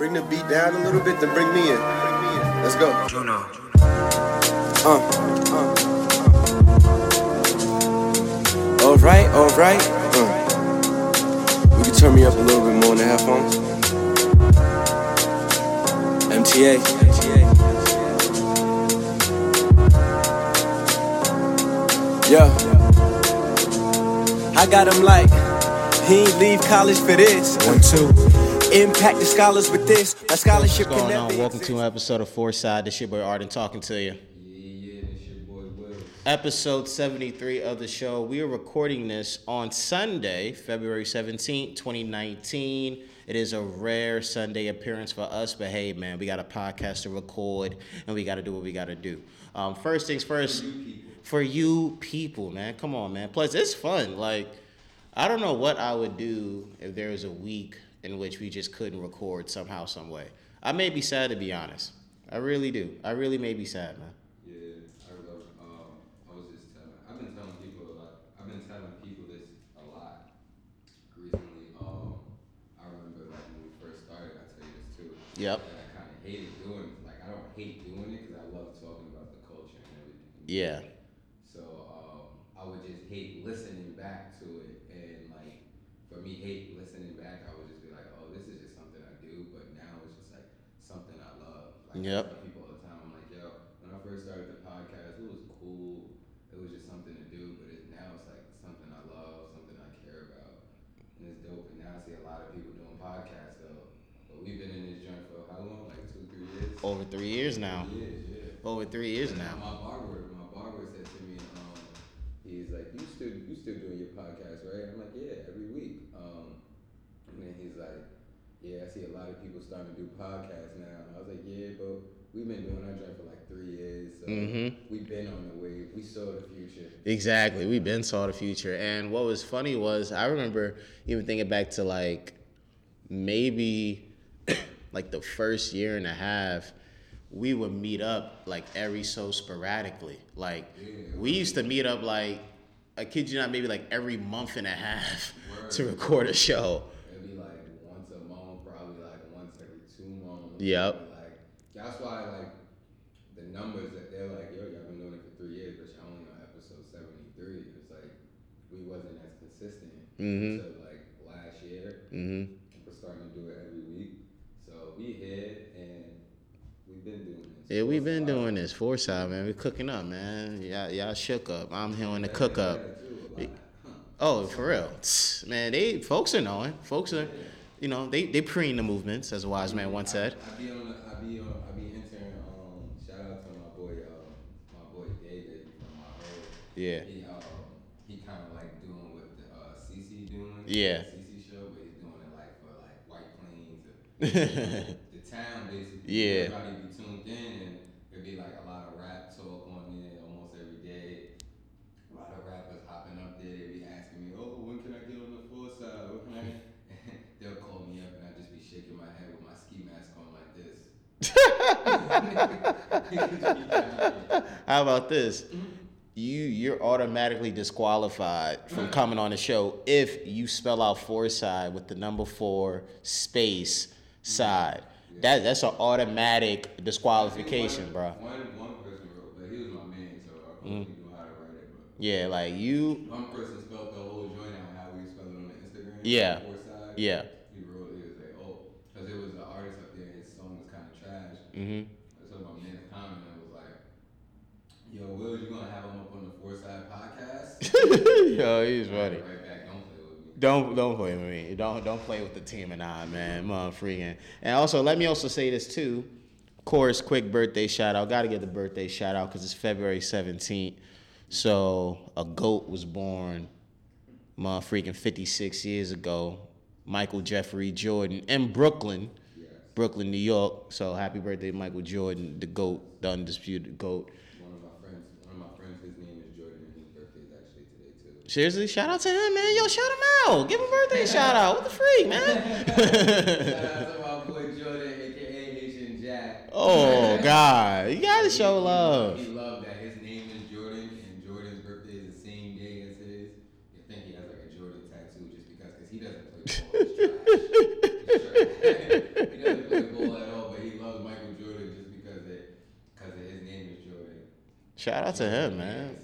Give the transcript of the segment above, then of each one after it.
bring the beat down a little bit, then bring me in. Let's go. Juno. Uh, uh. All right, all right. Uh. You can turn me up a little bit more in the headphones. MTA. Yeah. I got him like, he ain't leave college for this. One, two. Impact the scholars with this. My scholarship What's going on? Welcome exist. to an episode of Four Side. This your boy Arden talking to you. Yeah, yeah, this your boy Will. Episode 73 of the show. We are recording this on Sunday, February 17th, 2019. It is a rare Sunday appearance for us, but hey, man, we got a podcast to record and we got to do what we got to do. Um, first things first, for you people, man. Come on, man. Plus, it's fun. Like, I don't know what I would do if there was a week in which we just couldn't record somehow, some way. I may be sad to be honest. I really do. I really may be sad, man. Yeah, I love. Um, I was just telling. I've been telling people a lot. I've been telling people this a lot recently. Um, I remember like when we first started. I tell you this too. Yep. I kind of hated doing. Like I don't hate doing it because I love talking about the culture and everything. Yeah. So um, I would just hate listening back to it, and like for me, hate listening back, I would just be like, oh, this is just something I do. But now it's just like something I love. Like Yep. People all the time, I'm like, yo, when I first started the podcast, it was cool. It was just something to do, but it, now it's like something I love, something I care about, and it's dope. And now I see a lot of people doing podcasts though. But we've been in this joint for how long? Like two, three years. Over three years now. Years, yeah. Over three years now. My barber, my barber said to me, um, he's like, "You still, you still doing your podcast, right?" I'm like, "Yeah, every week." Um, and then he's like, "Yeah, I see a lot of people starting to do podcasts now." And I was like, "Yeah, we've been doing our job for like three years, so Mhm. we've been on the wave. We saw the future." Exactly. We've been saw the future. And what was funny was I remember even thinking back to like maybe like the first year and a half, we would meet up like every so sporadically. Like we used to meet up like I kid you not, maybe like every month and a half to record a show. It'd be like once a month, probably like once every two months. Yep. That's why like the numbers that they're like, yo, y'all been doing it for three years, but y'all only on episode seventy three. It's like we wasn't as consistent Mhm. until like last year. hmm We're starting to do it every week. So we here and we've been doing this. Yeah, we've been doing this. Four Side, man. We cooking up, man. Y'all, y'all shook up. I'm here in the cook up. yeah, too, a. Oh, for real, man. They folks are knowing. Folks are, you know, they they preen the movements, as a wise man once said. I be on. The, I be on. I be entering. Um, shout out to my boy. Um, my boy David from my hood. Yeah. He um, he kind of like doing what the uh, CC doing. Yeah. CC show, but he's doing it like for like White Plains, and the town basically. Yeah. Everybody be tuned in, and there'd be like a lot of rap talk on there almost every day. A lot of rappers hopping up there. They be asking me, "Oh, when can I get on the full side? When can I?" They'll call me up, and I just be shaking my head with my ski mask on like this. How about this? You you're automatically disqualified from coming on the show if you spell out Foresight with the number four space side. That that's an automatic disqualification, bro. One one person wrote, but he was my man, so I Mm. probably knew how to write it. But Yeah, like you. one person spelled the whole joint out how we spelled it on the Instagram. Yeah. Four side. Yeah. He wrote it. He was like, oh, because it was the artist up there. His song was kind of trash. hmm So my man commented was like, "Yo, Will, you gonna have him up on the Four Side podcast?" Yo, he's ready. Right back. Don't play with me. Don't don't play with me. Don't don't play with the team and I, man. Mother freaking. And also, let me also say this too. Of course, quick birthday shout out. Got to get the birthday shout out because it's February seventeenth. So a goat was born, mother freaking fifty six years ago. Michael Jeffrey Jordan in Brooklyn, Brooklyn, New York. So happy birthday, Michael Jordan, the goat, the undisputed goat. seriously, shout out to him, man. Yo, shout him out. Give him a birthday shout out. What the freak, man? shout out to my boy Jordan, aka Haitian Jack. Oh God, you gotta show love. He loved that his name is Jordan, and Jordan's birthday is the same day as his. You think he has like a Jordan tattoo just because? Because he doesn't play ball. he doesn't play ball at all, but he loves Michael Jordan just because it, because his name is Jordan. Shout out to him, man.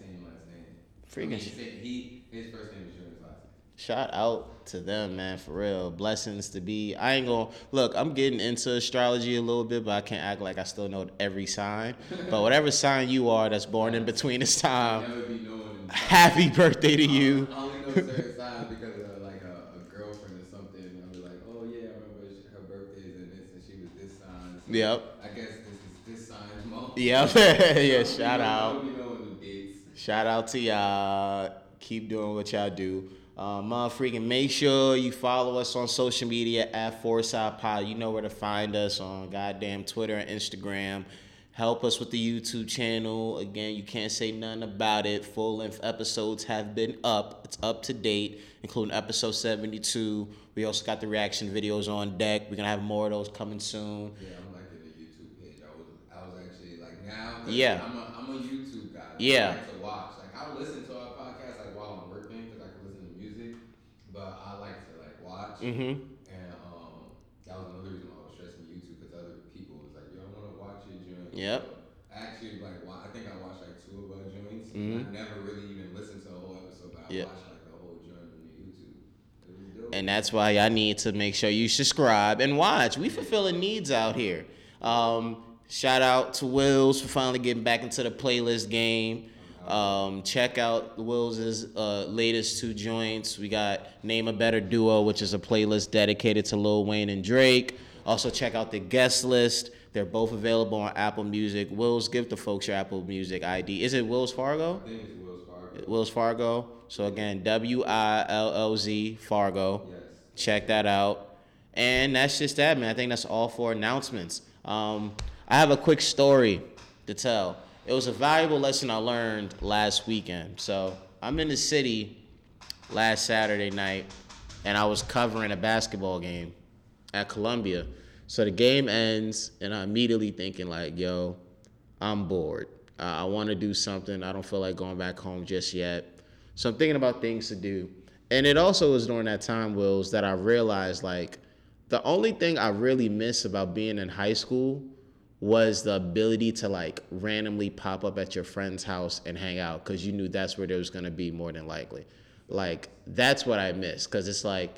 Same last name. Freaking I mean, he his first name is Junior, last name. Shout out to them, man, for real. Blessings to be. I ain't gonna look. I'm getting into astrology a little bit, but I can't act like I still know every sign. But whatever sign you are that's born in between this time, be happy birthday to you. I only know certain signs because of like a, a girlfriend or something. I'll be like, oh yeah, I remember her birthday is in this, and she was this sign. So Yep. I guess this is this sign's mom. Yep. yeah. Shout out. You know the dates. Shout out to y'all. Keep doing what y'all do. Um, uh, freaking make sure you follow us on social media at Four Side Pod. You know where to find us on goddamn Twitter and Instagram. Help us with the YouTube channel. Again, you can't say nothing about it. Full length episodes have been up. It's up to date, including episode 72. We also got the reaction videos on deck. We're gonna have more of those coming soon. Yeah, I'm the YouTube page. I was I was actually like now. Yeah. I'm a I'm a YouTube guy. Yeah. Like to watch. Like I listen to our podcast like while I'm working because I can listen to music, but I like to like watch. Mm-hmm. And um, that was another reason why I was stressing YouTube because other people was like, "Yo, I want to watch your joint." Yep. So I actually like. I think I watched like two of our joints. Mhm. I never really even listened to a whole episode, but I Yeah. watched like the whole joint on YouTube. It was dope. And that's why y'all need to make sure you subscribe and watch. We fulfilling needs out here. Um, shout out to Willz for finally getting back into the playlist game. Um, check out Willz' uh, latest two joints. We got Name a Better Duo, which is a playlist dedicated to Lil Wayne and Drake. Also, check out the guest list. They're both available on Apple Music. Willz, give the folks your Apple Music ID. Is it Willz Fargo? I think it's Will's Fargo. Willz Fargo. So again, W I L L Z Fargo. Yes. Check that out. And that's just that, man. I think that's all for announcements. Um, I have a quick story to tell. It was a valuable lesson I learned last weekend. So I'm in the city last Saturday night, and I was covering a basketball game at Columbia. So the game ends, and I'm immediately thinking like, "Yo, I'm bored. Uh, I want to do something. I don't feel like going back home just yet." So I'm thinking about things to do. And it also was during that time, Willz, that I realized like the only thing I really miss about being in high school was the ability to like randomly pop up at your friend's house and hang out because you knew that's where there was gonna be more than likely. Like that's what I miss because it's like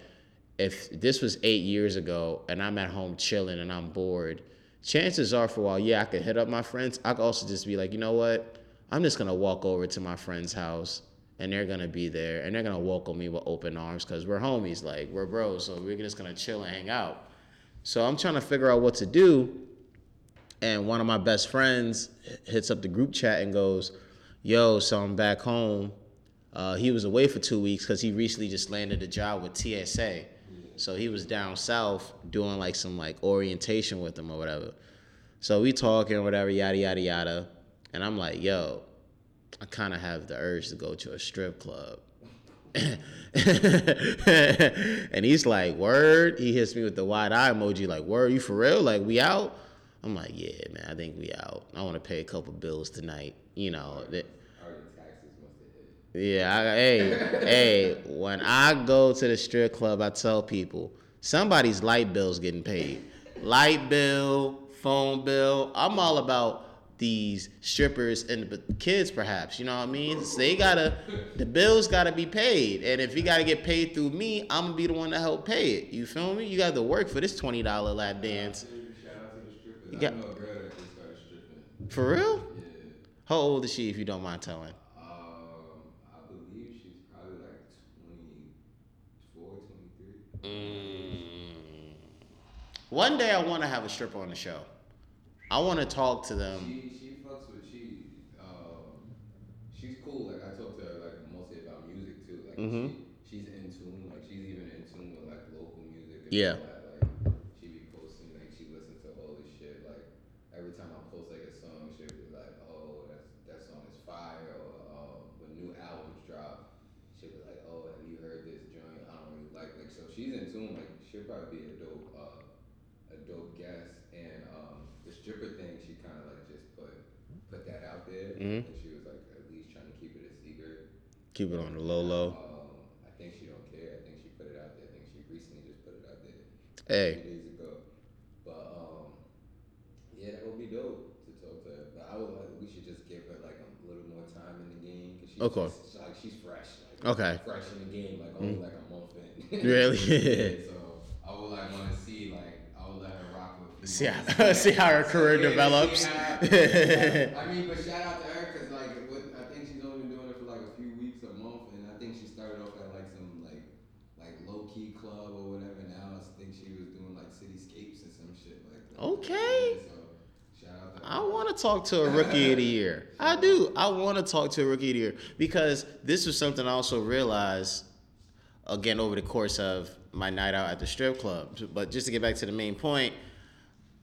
if this was eight years ago and I'm at home chilling and I'm bored, chances are for a while, yeah, I could hit up my friends. I could also just be like, you know what? I'm just gonna walk over to my friend's house and they're gonna be there and they're gonna welcome me with open arms because we're homies, like we're bros, so we're just gonna chill and hang out. So I'm trying to figure out what to do. And one of my best friends hits up the group chat and goes, Yo, so I'm back home. Uh, he was away for two weeks because he recently just landed a job with TSA. So he was down south doing like some like orientation with them or whatever. So we talking whatever, yada yada yada. And I'm like, yo, I kind of have the urge to go to a strip club. and he's like, word. He hits me with the wide eye emoji, like, word, you for real? Like, we out? I'm like, yeah, man, I think we out. I want to pay a couple bills tonight. You know, that, Already taxes must have hit. yeah, I, hey, hey, when I go to the strip club, I tell people somebody's light bill's getting paid. Light bill, phone bill. I'm all about these strippers and the kids, perhaps. You know what I mean? So they gotta, the bills gotta be paid, and if you gotta get paid through me, I'm gonna be the one to help pay it. You feel me? You got to work for this twenty dollar lap dance. Shout out to the strippers. You I got- know a girl that just started stripping. For real? Yeah. How old is she, if you don't mind telling? Um, I believe she's probably like 24, 23. Mm. One day I want to have a stripper on the show. I want to talk to them. She she fucks with she um she's cool. Like I talk to her like mostly about music too. Like Mhm. she, she's in tune. Like she's even in tune with like local music. Yeah. Like she be posting like she listens to all this shit. Like every time I post like a song, she'll be like, oh that's that song is fire. Or um, when new albums drop, she'll be like, oh have you heard this joint? I don't really like like so she's in tune. Like she'll probably be a dope uh a dope guest. And um, the stripper thing, she kind of like just put put that out there, Mhm. and she was like at least trying to keep it a secret. Keep it on the low low. Um, I think she don't care. I think she put it out there. I think she recently just put it out there a Hey, few days ago. But um, yeah, that would be dope to talk to her. But I would like we should just give her like a little more time in the game because She's Okay. just- like she's fresh. Like, Okay. Fresh in the game, like only like a month in. Really? Yeah, so I would like want to see like I would let her rock with. a few See how- see how her career Yeah, develops. how- I mean, but shout out to her because like what, I think she's only been doing it for like a few weeks, a month, and I think she started off at like some like like low key club or whatever. Now I think she was doing like cityscapes and some shit like that. Okay. So shout out. I want to talk to a rookie of the year. I do. I want to talk to a rookie of the year because this was something I also realized again over the course of my night out at the strip club. But just to get back to the main point,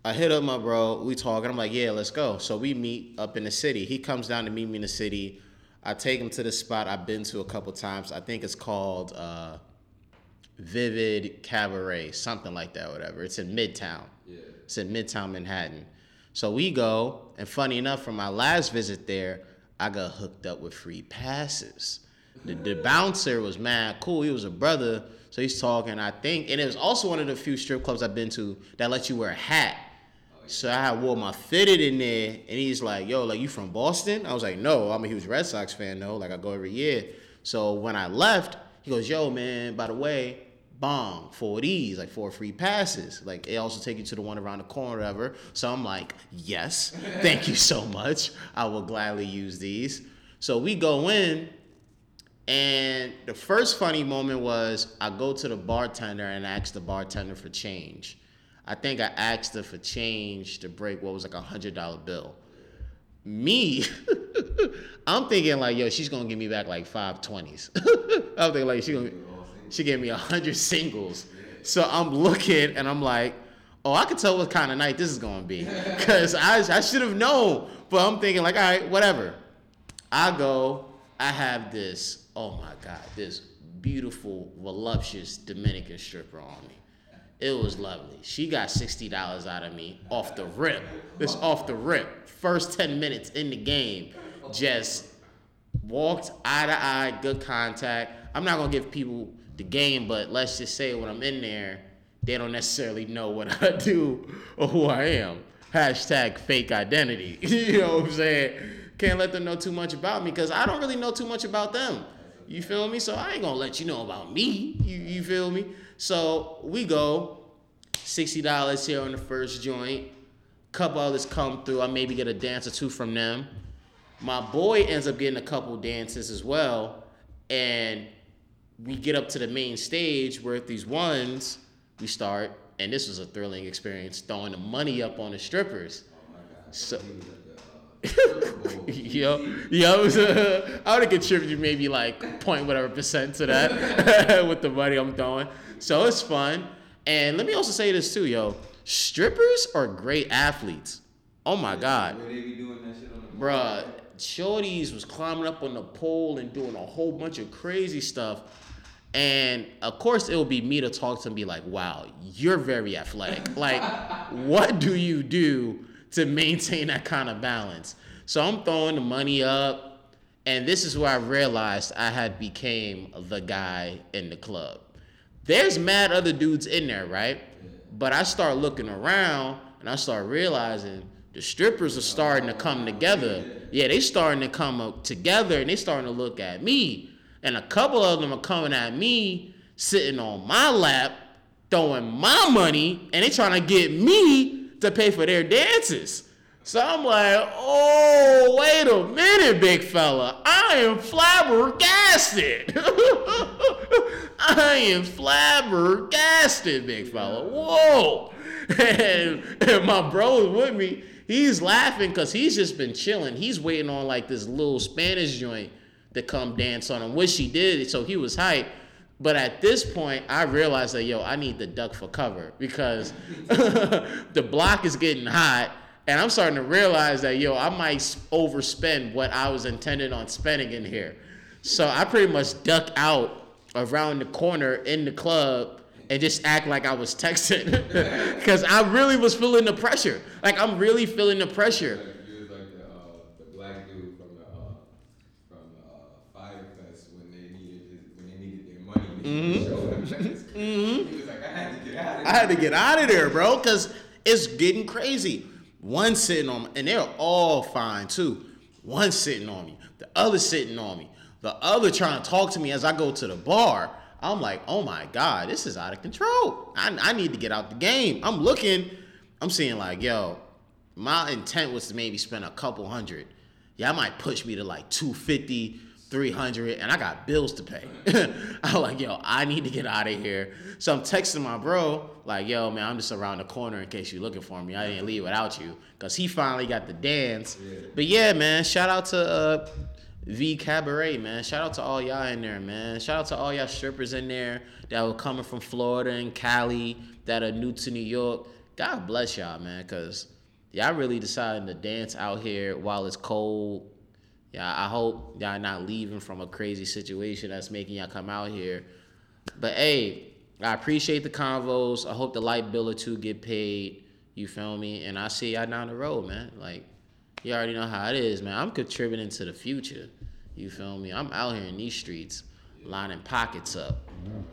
I hit up my bro. We talking. I'm like, yeah, let's go. So we meet up in the city. He comes down to meet me in the city. I take him to the spot I've been to a couple times. I think it's called uh, Vivid Cabaret, something like that, whatever. It's in Midtown. Yeah. It's in Midtown Manhattan. So we go, and funny enough, from my last visit there, I got hooked up with free passes. The, the bouncer was mad cool. He was a brother, so he's talking. I think, and it was also one of the few strip clubs I've been to that let you wear a hat. So I wore my fitted in there, and he's like, "Yo, like you from Boston?" I was like, "No, I'm a huge Red Sox fan though. Like I go every year." So when I left, he goes, "Yo, man, by the way, bomb four of these, like four free passes. Like it also take you to the one around the corner, or whatever." So I'm like, "Yes, thank you so much. I will gladly use these." So we go in, and the first funny moment was I go to the bartender and ask the bartender for change. I think I asked her for change to break what was like a hundred dollar bill. Me, I'm thinking like, yo, she's gonna give me back like five twenties. I'm thinking like she gonna she gave me a hundred singles. So I'm looking and I'm like, oh, I can tell what kind of night this is gonna be. Cause I I should have known. But I'm thinking like, all right, whatever. I go, I have this, oh my God, this beautiful, voluptuous Dominican stripper on me. It was lovely. She got $60 out of me off the rip. This off the rip. First 10 minutes in the game, just walked eye to eye, good contact. I'm not gonna give people the game, but let's just say when I'm in there, they don't necessarily know what I do or who I am. Hashtag fake identity. you know what I'm saying? Can't let them know too much about me because I don't really know too much about them. You feel me? So I ain't gonna let you know about me. You, you feel me? So we go, $60 here on the first joint. Couple others come through. I maybe get a dance or two from them. My boy ends up getting a couple dances as well. And we get up to the main stage where at these ones we start, and this was a thrilling experience, throwing the money up on the strippers. So, yo, yo, I would have contributed maybe like point whatever percent to that with the money I'm throwing. So it's fun. And let me also say this too, yo. Strippers are great athletes. Oh my God. Where they be doing that shit on the Bruh, Shorties was climbing up on the pole and doing a whole bunch of crazy stuff. And of course, it will be me to talk to and be like, wow, you're very athletic. Like, what do you do to maintain that kind of balance? So I'm throwing the money up. And this is where I realized I had became the guy in the club. There's mad other dudes in there, right? But I start looking around and I start realizing the strippers are starting to come together. Yeah, they starting to come up together and they starting to look at me. And a couple of them are coming at me, sitting on my lap, throwing my money, and they trying to get me to pay for their dances. So I'm like, oh, wait a minute, big fella. I am flabbergasted. I am flabbergasted, big fella. Whoa. And, and my bro with me. He's laughing because he's just been chilling. He's waiting on like this little Spanish joint to come dance on him, which he did. So he was hyped. But at this point, I realized that, yo, I need to duck for cover because the block is getting hot. And I'm starting to realize that, yo, I might overspend what I was intended on spending in here. So I pretty much duck out around the corner in the club and just act like I was texting. Because I really was feeling the pressure. Like, I'm really feeling the pressure. Like, you was like the, uh, the black dude from the uh, from uh, Fyre Fest when they needed his, when they needed money. Mm-hmm. He was like, I had to get out of I had to get out of there, bro, because it's getting crazy. One sitting on me, and they're all fine too. One sitting on me, the other sitting on me. the other trying to talk to me as I go to the bar. I'm like, oh my god, this is out of control. I, I need to get out the game. I'm looking, I'm seeing like, yo, my intent was to maybe spend a couple hundred. I might push me to like 250, 300, and I got bills to pay. I'm like, yo, I need to get out of here. So I'm texting my bro, like, yo, man, I'm just around the corner in case you're looking for me. I didn't leave without you. Because he finally got the dance. Yeah. But yeah, man, shout out to uh, V Cabaret, man. Shout out to all y'all in there, man. Shout out to all y'all strippers in there that were coming from Florida and Cali that are new to New York. God bless y'all, man, because y'all really deciding to dance out here while it's cold. Yeah, I hope y'all not leaving from a crazy situation that's making y'all come out here. But hey, I appreciate the convos. I hope the light bill or two get paid. You feel me? And I see y'all down the road, man. Like, you already know how it is, man. I'm contributing to the future. You feel me? I'm out here in these streets, lining pockets up. I remember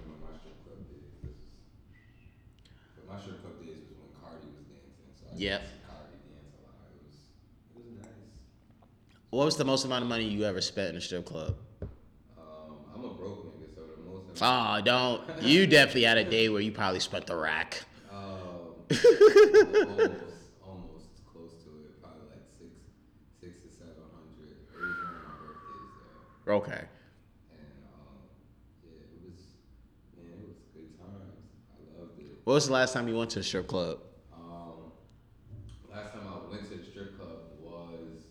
What was the most amount of money you ever spent in a strip club? Um, I'm a broke nigga, so the most. Oh, don't. You definitely had a day where you probably spent the rack. Um, almost, almost close to it. Probably like six, six to seven hundred. It was one of my birthdays though, Okay. and um, yeah, it was, man, it was good times. I loved it. What was the last time you went to a strip club? Um, last time I went to the strip club was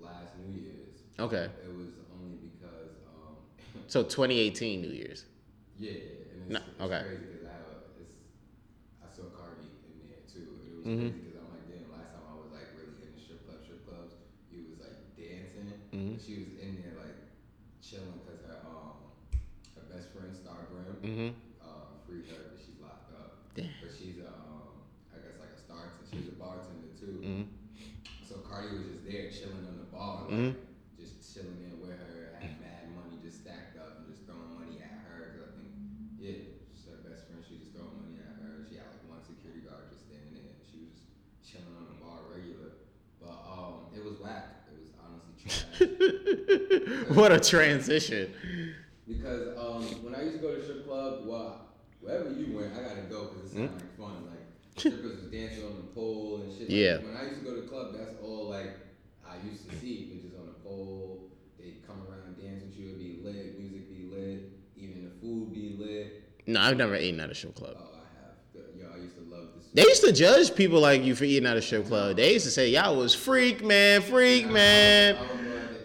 last New Year's. Okay. It was only because, um, So 2018 New Year's. yeah, and it's, No, it's okay. crazy because I have a, it's, I saw Cardi in there too. It was Mhm. crazy because I'm like, damn, last time I was like really hitting strip club, strip clubs, you was like dancing, Mhm. but she was in there like chilling because her um her best friend Star Brim Mm-hmm. uh, freed her, but she's locked up. Damn. But she's a, um, I guess like a star. She's a bartender too. Mm-hmm. So Cardi was just there chilling on the bar, like what a transition. Because um, when I used to go to strip club, well, wherever you went, I gotta go because it sounded like fun. Like strippers was dancing on the pole and shit. Like, Yeah. when I used to go to the club, that's all like I used to see bitches on the pole. They come around and dance with you. It'd be lit, music be lit, even the food be lit. No, I've never eaten at a strip Oh, club. I have. Yo, I used to love this. They used to judge people like you for eating at a strip club. They used to say y'all was freak man, freak man, I would go at the-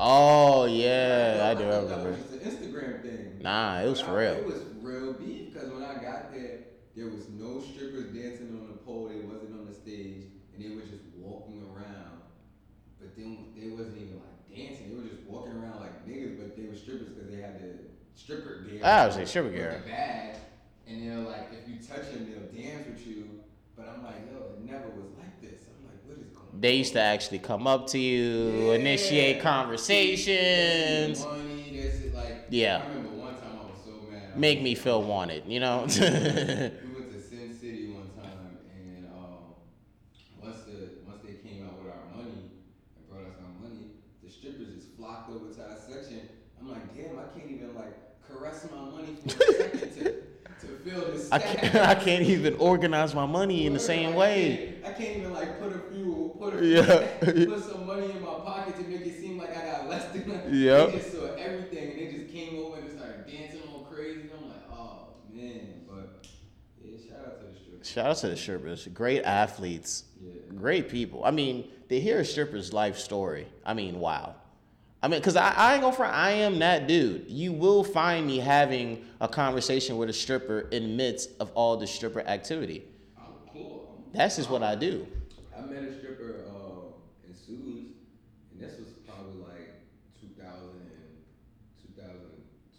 Oh yeah, I do thought That remember. was an Instagram thing. Nah, it was for I- real. It was real beef because when I got there, there was no strippers dancing on the pole. They wasn't on the stage, and they were just walking around. But then they wasn't even like dancing. They were just walking around like niggas, but they were strippers because they had the stripper gear. Ah, I was like, stripper gear. The bag, and they're like, if you touch them, they'll dance with you. But I'm like, yo, it never was like this. I'm like, what is going on? They used to actually come up to you, initiate Yeah. conversations, Money, like. Yeah. I remember one time I was so mad. I make me feel wanted. You know. we went to Sin City one time, and um, once the once they came out with our money and brought us our money, the strippers just flocked over to our section. I'm like, damn, I can't even like caress my money for a second to to feel the I can't, I can't even organize my money in the same way. I can't even like put a few, put a Yeah. put some money in my pocket to make it seem like I got less than. Yep. They just saw everything and they just came over and started dancing all crazy. And I'm like, oh man, but yeah, shout out to the strippers. Shout out to the strippers, great athletes, Yeah. great people. I mean, they hear a stripper's life story. I mean, wow. I mean, cause I, I ain't gonna front. I am that dude. You will find me having a conversation with a stripper in midst of all the stripper activity. I'm cool. That's just what I do. I met a stripper uh, in Sue's, and this was probably like 2000 2012,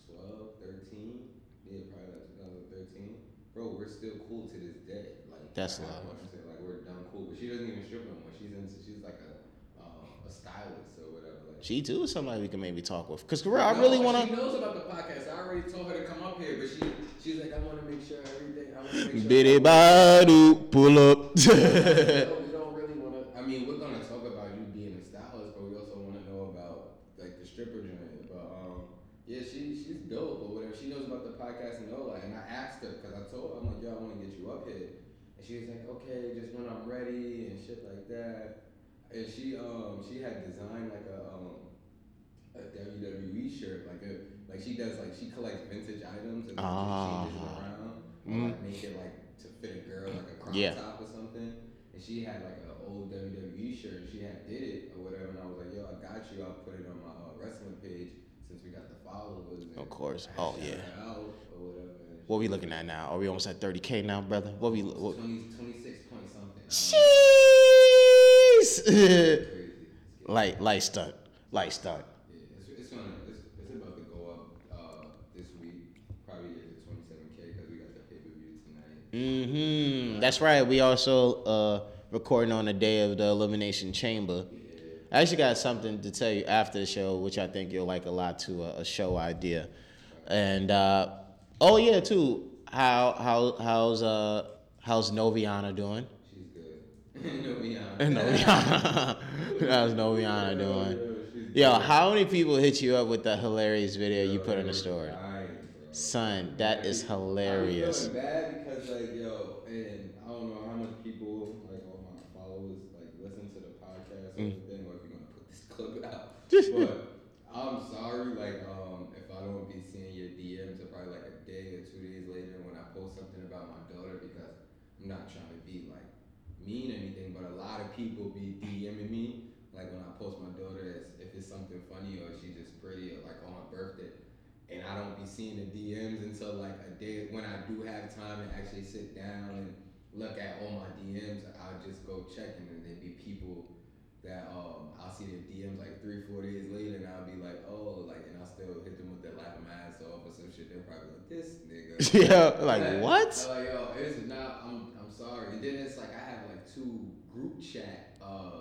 2012, 13. Yeah, probably like 2013. Bro, we're still cool to this day. Like That's love. like we're dumb cool, but she doesn't even strip no more. She's into she's like a um, a stylist or whatever. Like, She too is somebody we can maybe talk with. Cause I No, really wanna. She knows about the podcast. I already told her to come up here, but she she's like, I want to make sure everything. I want to make sure. Biddy badu, pull up. we don't, we don't really want to. I mean, we're gonna talk about you being a stylist, but we also want to know about like the stripper joint. But um, yeah, she she's dope or whatever. She knows about the podcast and all that. And I asked her because I told her I'm like, yo, I want to get you up here, and she was like, okay, just when I'm ready and shit like that. And she um she had designed like a um a WWE shirt, like a like she does like she collects vintage items and Ah. just changes it around, or, Mm. like make it like to fit a girl like a crop Yeah. top or something. And she had like an old WWE shirt. She had did it or whatever, and I was like, yo, I got you. I'll put it on my uh, wrestling page since we got the followers. And Of course. Oh, yeah. her Out or whatever. and What we looking at now? Are we almost at 30k now, brother? What we? What? 20, 26 point something. I Jeez. don't know. Crazy. light, light stunt, light stunt. Yeah, it's, it's gonna it's, it's about to go up uh, this week. Probably twenty seven k because we got the pay per view tonight. hmm That's right. We also uh, recording on the day of the Elimination Chamber. I actually got something to tell you after the show, which I think you'll like a lot to a, a show idea. And uh, oh yeah, too. How how how's uh how's Noviana doing? No, be honest. Noviana, how's Noviana doing? Yo, how many people hit you up with that hilarious video you put in the story? dying. Son, that is hilarious. feeling bad because like yo, and I don't know how much people like all my followers like listen to the podcast or Mm. anything, or if you're gonna put this clip out. but I'm sorry, like um, if I don't be seeing your DMs, probably like a day or two days later when I post something about my daughter, because I'm not trying to be like mean anything, but a lot of people be DMing me like when I post my daughter as if it's something funny or she's just pretty or like on her birthday and I don't be seeing the DMs until like a day when I do have time to actually sit down and look at all my DMs. I'll just go check them and then there be people that um I'll see their DMs like three four days later and I'll be like oh like and I'll still hit them with that laughing my ass off or some shit. They're probably like this nigga. yeah, like I'm what? like yo, it's not. I'm I'm sorry. And then it's like I group chat uh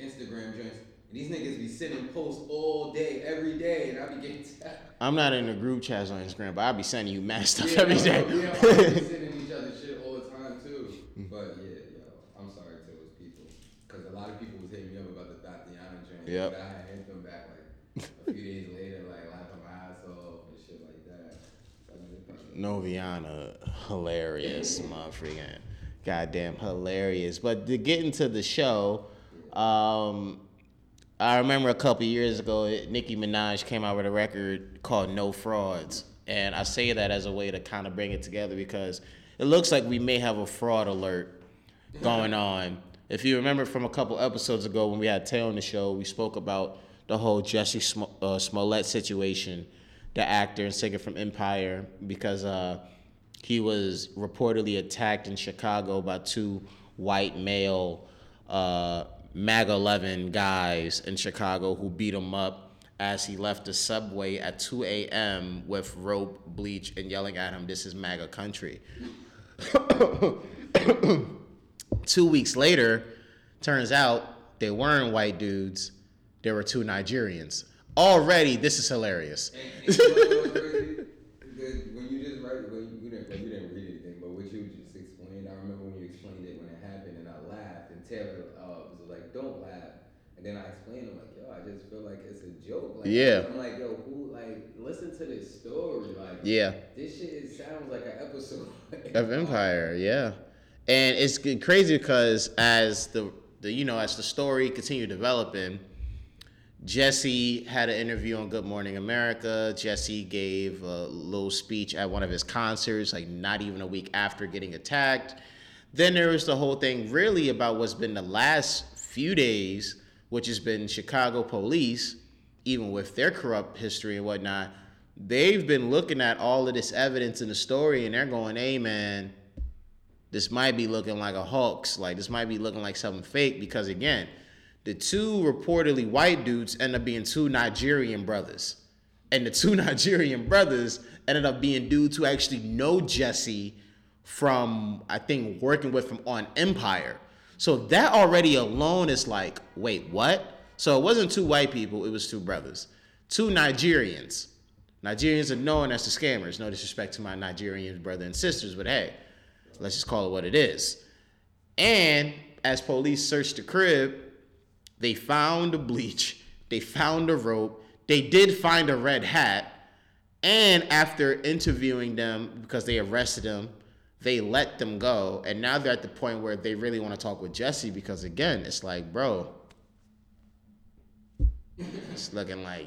Instagram joints. And these niggas be sending posts all day, every day, and I be getting tapped. I'm not in the group chats on Instagram, but I'll be sending you mad stuff Yeah, every no, day. Yeah, I be sending each other shit all the time too. But yeah, yo, I'm sorry to those people, cause a lot of people was hitting me up about the Tatiana joint. Yep. But I had hit them back like a few days later, like laughing my ass off and shit like that. So, I mean, they probably- Noviana, hilarious, my motherfucking, goddamn hilarious. But to get into the show, um, I remember a couple years ago, Nicki Minaj came out with a record called No Frauds, and I say that as a way to kind of bring it together because it looks like we may have a fraud alert going on. If you remember from a couple episodes ago when we had Tay on the show, we spoke about the whole Jussie uh, Smollett situation, the actor and singer from Empire, because uh, he was reportedly attacked in Chicago by two white male uh, MAGA 11 guys in Chicago who beat him up as he left the subway at 2 a.m. with rope, bleach, and yelling at him, This is MAGA country. Two weeks later, turns out they weren't white dudes, there were two Nigerians. Already, this is hilarious. And, and you know what's crazy? The- when you just write, when you, you didn't, well, you didn't read anything, but what you just explained, I remember when you explained it when it happened, and I laughed, and Taylor uh, was like, "Don't laugh," and then I explained, I'm like, "Yo, I just feel like it's a joke." Like, Yeah. I'm like, "Yo, who like listen to this story? Like, Yeah. this shit it sounds like an episode of Empire, yeah. And it's crazy because as the, the you know as the story continued developing, Jussie had an interview on Good Morning America. Jussie gave a little speech at one of his concerts, like not even a week after getting attacked. Then there was the whole thing really about what's been the last few days, which has been Chicago police, even with their corrupt history and whatnot. They've been looking at all of this evidence in the story and they're going, hey man, this might be looking like a hoax. Like this might be looking like something fake because again, the two reportedly white dudes end up being two Nigerian brothers. And the two Nigerian brothers ended up being dudes who actually know Jussie from, I think, working with him on Empire. So that already alone is like, wait, what? So it wasn't two white people, it was two brothers. Two Nigerians. Nigerians are known as the scammers. No disrespect to my Nigerian brother and sisters, but hey, let's just call it what it is. And as police searched the crib, they found the bleach, they found a rope, they did find a red hat, and after interviewing them, because they arrested them, they let them go. And now they're at the point where they really want to talk with Jussie because, again, it's like, bro, it's looking like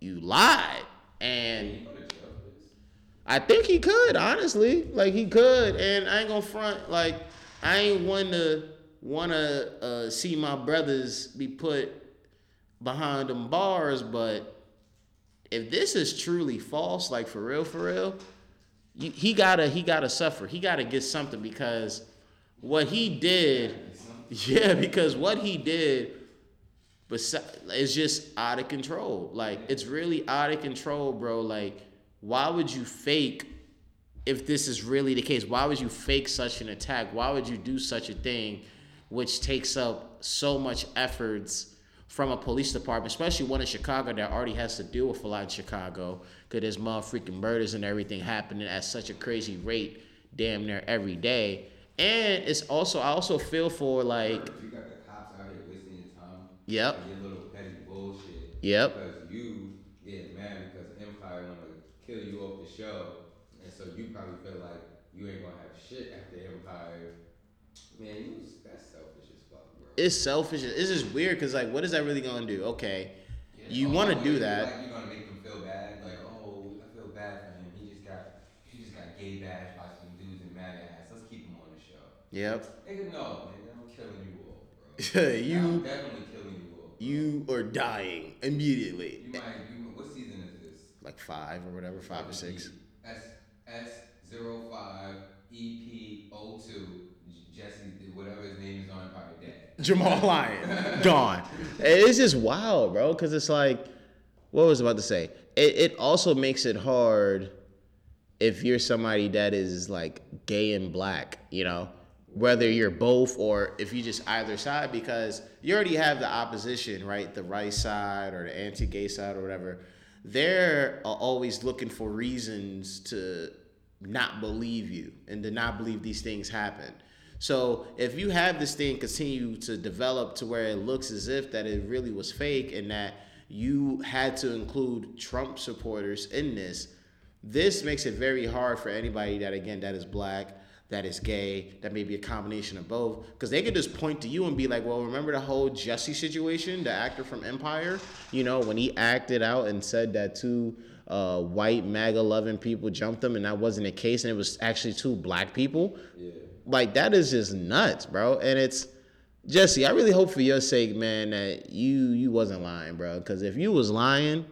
you lied. And to. I think he could, honestly. Like he could, and I ain't gonna front. Like I ain't one to wanna uh, see my brothers be put behind them bars, but if this is truly false, like for real, for real, you, he gotta he gotta suffer. He gotta get something because what he did, yeah, because what he did but it's just out of control. Like it's really out of control, bro. Like why would you fake if this is really the case? Why would you fake such an attack? Why would you do such a thing which takes up so much efforts from a police department, especially one in Chicago that already has to deal with a lot in Chicago because there's motherfucking murders and everything happening at such a crazy rate damn near every day. And it's also I also feel for like You got the cops out here wasting your time. Yep. And your little petty bullshit. Yep. Because you get mad because Empire want to kill you off the show, and so you probably feel like you ain't gonna have shit after Empire. Man, you was that's selfish as fuck, bro. It's selfish. It's just weird because like, what is that really gonna do? Okay, Yeah, you want to do that. Like you're gonna make them feel bad. Like, oh, I feel bad for him. He just got he just got gay bashed by some dudes in mad ass. Let's keep him on the show. Yep. Nigga, no, nigga, I'm killing you all, bro. I'm you definitely killing you all. you are dying immediately. You might. You, what season is this? Like five or whatever, five or six. S S zero five EP 02 Jussie whatever his name is on Empire Dead. Jamal Lyon gone. It's just wild, bro. Because it's like, what was I about to say? It it also makes it hard if you're somebody that is like gay and black, you know, whether you're both or if you just either side, because you already have the opposition, right? The right side or the anti-gay side or whatever. They're uh, always looking for reasons to not believe you and to not believe these things happen. So if you have this thing continue to develop to where it looks as if that it really was fake and that you had to include Trump supporters in this, this makes it very hard for anybody that again that is black, that is gay, that may be a combination of both, because they could just point to you and be like, "Well, remember the whole Jussie situation, the actor from Empire? You know, when he acted out and said that two uh, white MAGA loving people jumped him, and that wasn't the case, and it was actually two black people. Yeah. Like that is just nuts, bro. And it's Jussie. I really hope for your sake, man, that you you wasn't lying, bro. Because if you was lying,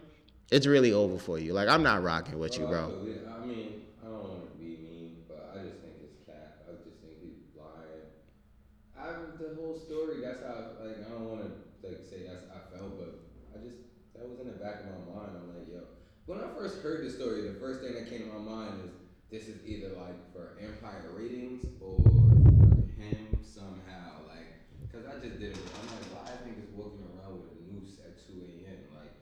it's really over for you. Like I'm not rocking with you, bro. Uh, believe- I mean, I don't want to be mean, but I just think it's cap. I just think he's lying. I the whole story. That's how. Like I don't want to like say that's how I felt, but I just that was in the back of my mind. I'm like, yo. When I first heard the story, the first thing that came to my mind is this is either like for Empire ratings or for him somehow. Like, cause I just didn't. I'm like, why are niggas walking around with a noose at 2 a.m. Like,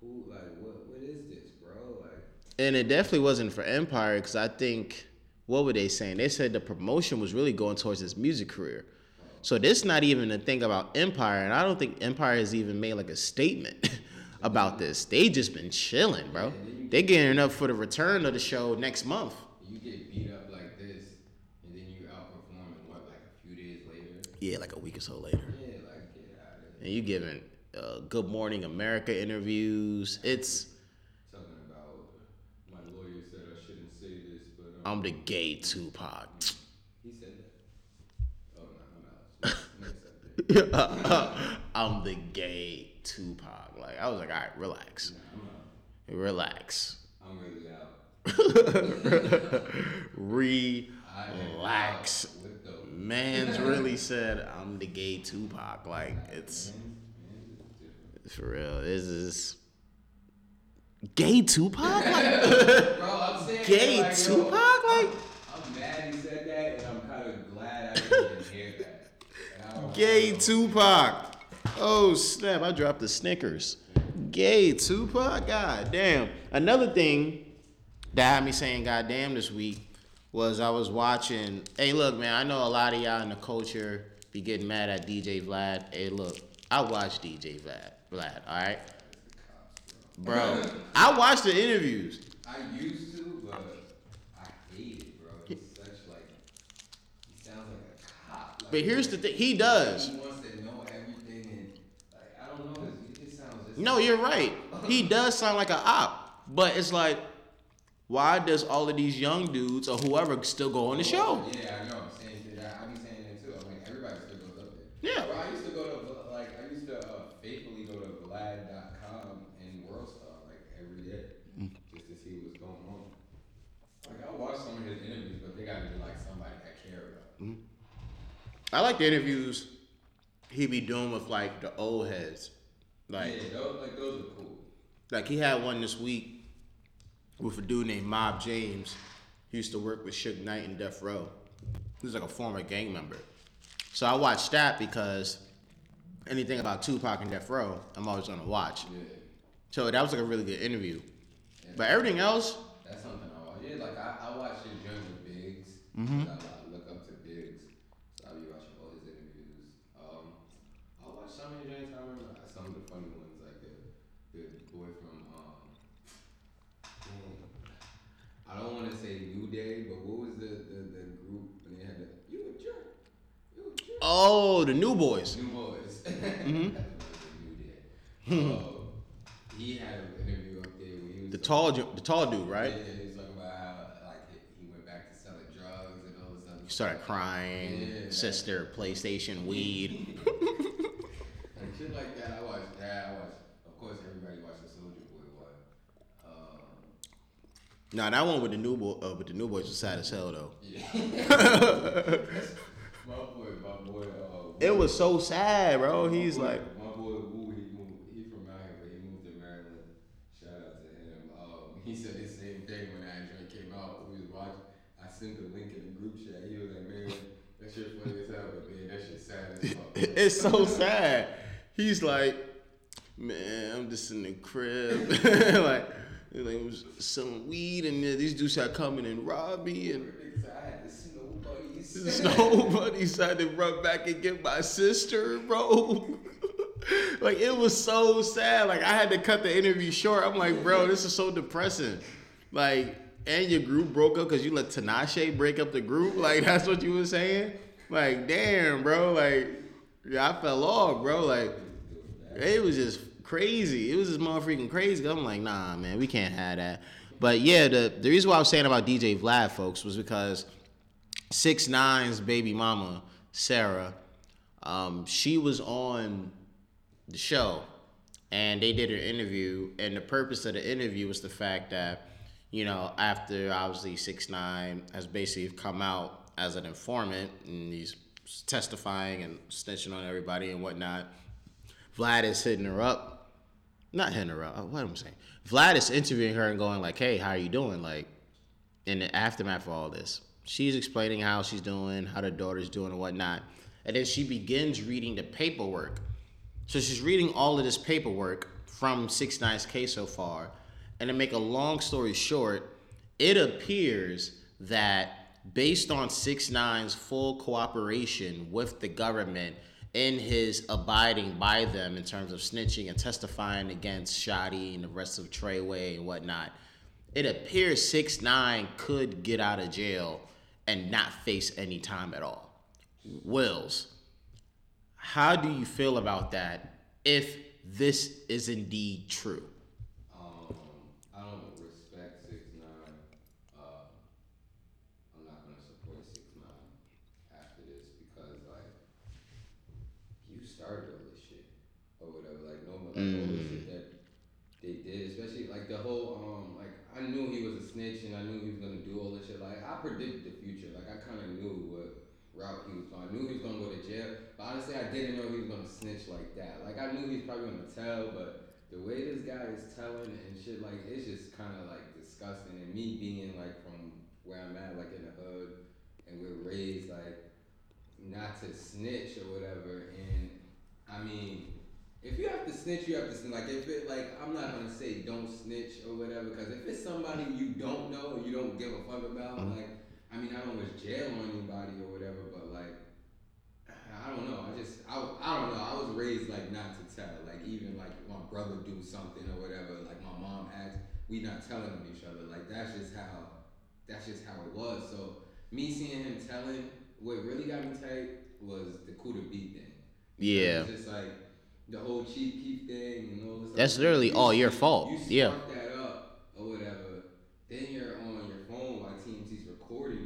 who? Like, what? What is this, bro? Like. And it definitely wasn't for Empire because I think what were they saying? They said the promotion was really going towards his music career. So this not even a thing about Empire, and I don't think Empire has even made like a statement about this. They just been chilling, bro. They getting up for the return of the show next month. You get beat up like this, and then you outperform in what, like a few days later? Yeah, like a week or so later. Yeah, like get out of. And you giving uh, Good Morning America interviews. It's Talking about my lawyer said I shouldn't say this, but um, I'm the gay Tupac. he said that. Oh no, I'm out. I'm the gay Tupac. Like I was like, all right, relax, relax, I'm really out. relax. Out. Man's really said I'm the gay Tupac. Like it's Man, man, it's for real. This is Gay Tupac? Like, Bro, I'm saying Gay like, yo, Tupac? Like- I'm, mad he said that, and I'm kind of glad I didn't hear that. Gay know. Tupac. Oh snap! I dropped the Snickers. Gay Tupac. God damn. Another thing that had me saying "God damn" this week was I was watching. Hey, look, man. I know a lot of y'all in the culture be getting mad at DJ Vlad. Hey, look. I watch DJ Vlad. Vlad. All right, bro. I watch the interviews. I used to, but I hate it, bro. He's such like he sounds like a cop. Like, But here's the thing. He does. He wants to know everything, and like I don't know. It just sounds just. No, you're right. He does sound like an op, but it's like, why does all of these young dudes or whoever still go on the show? Yeah, I know. Same thing. I, I be saying that too. I'm like everybody still goes up there. Yeah. Bro, I used to go to like I used to uh, faithfully go to Vlad.com and WorldStar like every day Mm. just to see what's going on. Like I watch some of his interviews, but they gotta be like somebody I care about. Mm. I like the interviews he be doing with like the old heads, like yeah, those like those are cool. like he had one this week with a dude named Mob James. He used to work with Suge Knight and Death Row. He was like a former gang member. So I watched that because anything about Tupac and Death Row, I'm always gonna watch. Yeah. So that was like a really good interview. But everything else, That's something I watch. Yeah, like I, I watch his joint with Biggs. Mm-hmm. I, I look up to Biggs. So I be watching all his interviews. Um, I watch some of his joints. I remember uh, some of the funny ones, like the the boy from um. dang, I don't want to say New Day, but what was the, the, the group when they had the you a jerk, you a jerk. oh, the New Boyz. New Boyz. Mm-hmm. That was a New Day. uh, he had an interview up there where he was The tall, the tall dude, right? yeah, he was talking about how like he went back to selling drugs and all this other He started crying. Yeah. Sister, PlayStation, weed. And shit like that, I watched that. I watched, of course, everybody watched the Soulja Boy one. Um, Nah, that one with the new boy, uh, with the New Boyz was sad as hell though. Yeah. my boy, my boy. Uh, It was so sad, bro. my He's boy- like, my boy Wu. He moved. He from out here, but he moved to Maryland. Shout out to him. Um, he said the same thing when that joint came out. We was watching. I sent the link in the group chat. He was like, "Man, that shit funny as hell, but man, that shit sad as fuck." it's so sad. He's like, man, I'm just in the crib, like, like I was selling weed, and then these dudes started coming and rob me, and Niggas, I had to see nobody's. There's nobody decided to run back and get my sister, bro. like it was so sad. Like I had to cut the interview short. I'm like, bro, this is so depressing. Like, and your group broke up because you let Tinashe break up the group. Like that's what you were saying. Like, damn, bro. Like, yeah, I fell off, bro. Like, it was just crazy. It was just motherfucking crazy. I'm like, nah, man, we can't have that. But yeah, the the reason why I was saying about DJ Vlad, folks, was because Six Nine's baby mama, Sara, um, she was on the show and they did an interview. And the purpose of the interview was the fact that, you know, after obviously Six Nine has basically come out as an informant and he's testifying and snitching on everybody and whatnot, Vlad is hitting her up. Not uh, What am I saying? Vlad is interviewing her and going like, "Hey, how are you doing?" Like, in the aftermath of all this. She's explaining how she's doing, how the daughter's doing, and whatnot. And then she begins reading the paperwork. So she's reading all of this paperwork from Six Nine's case so far. And to make a long story short, it appears that based on Six Nine's full cooperation with the government in his abiding by them in terms of snitching and testifying against Shotti and the rest of Treyway and whatnot, it appears six nine could get out of jail and not face any time at all. Willz, how do you feel about that if this is indeed true? Um, I don't respect six nine. Uh, I'm not gonna support six nine after this because like you started all this shit or whatever. Like like all the shit that they did, especially like the whole um like I knew he was a snitch and I knew he was gonna do all this shit. Like I predicted the future. Like I kind of knew what route he was going. I knew he was gonna go to jail, but honestly I didn't know he was gonna snitch like that. Like I knew he was probably gonna tell, but the way this guy is telling and shit, like it's just kind of like disgusting. And me being like from where I'm at, like in the hood, and we're raised like not to snitch or whatever. And I mean, if you have to snitch, you have to snitch. Like if it, like I'm not gonna say don't snitch or whatever, because if it's somebody you don't know or you don't give a fuck about, Mhm. like I mean, I don't wish jail on anybody or whatever, but like. I don't know. I just I, I don't know. I was raised like not to tell. Like even like my brother do something or whatever. Like my mom asked, we not telling on each other. Like that's just how that's just how it was. So me seeing him telling, what really got me tight was the Kooda B thing. Yeah. It's just like the whole Chief Keef thing and all this. That's other- literally you all your spark- fault. You Yeah. that up or whatever. Then you're on your phone while TMZ's recording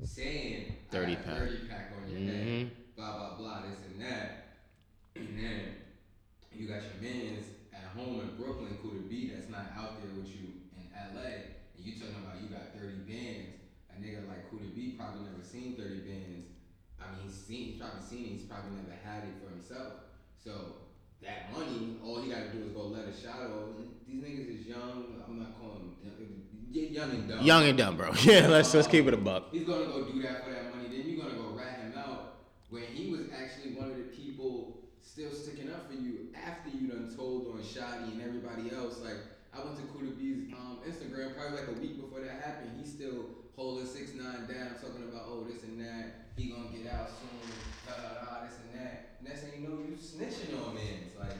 you, saying 30 I pack. 30 pack on your head Mhm. blah blah blah, this and that. And then you got your mans at home in Brooklyn, Kooda B that's not out there with you in LA, and you talking about you got 30 bands. A nigga like Kooda B probably never seen 30 bands. I mean, he's seen, he's probably seen it, he's probably never had it for himself. So that money, all he gotta do is go let a shot off. These niggas is young. I'm not calling them young, young and dumb. Young and dumb, bro. Yeah, let's let's keep it a buck. He's gonna go do that for that money. Then you're gonna go rat him out when he was actually one of the people still sticking up for you after you done told on Shotti and everybody else. Like I went to Kooda B's um, Instagram probably like a week before that happened. He's still holding six nine down, talking about oh this and that. He gonna get out soon. Da da da. This and that. Next thing you know, you snitching on men. It's like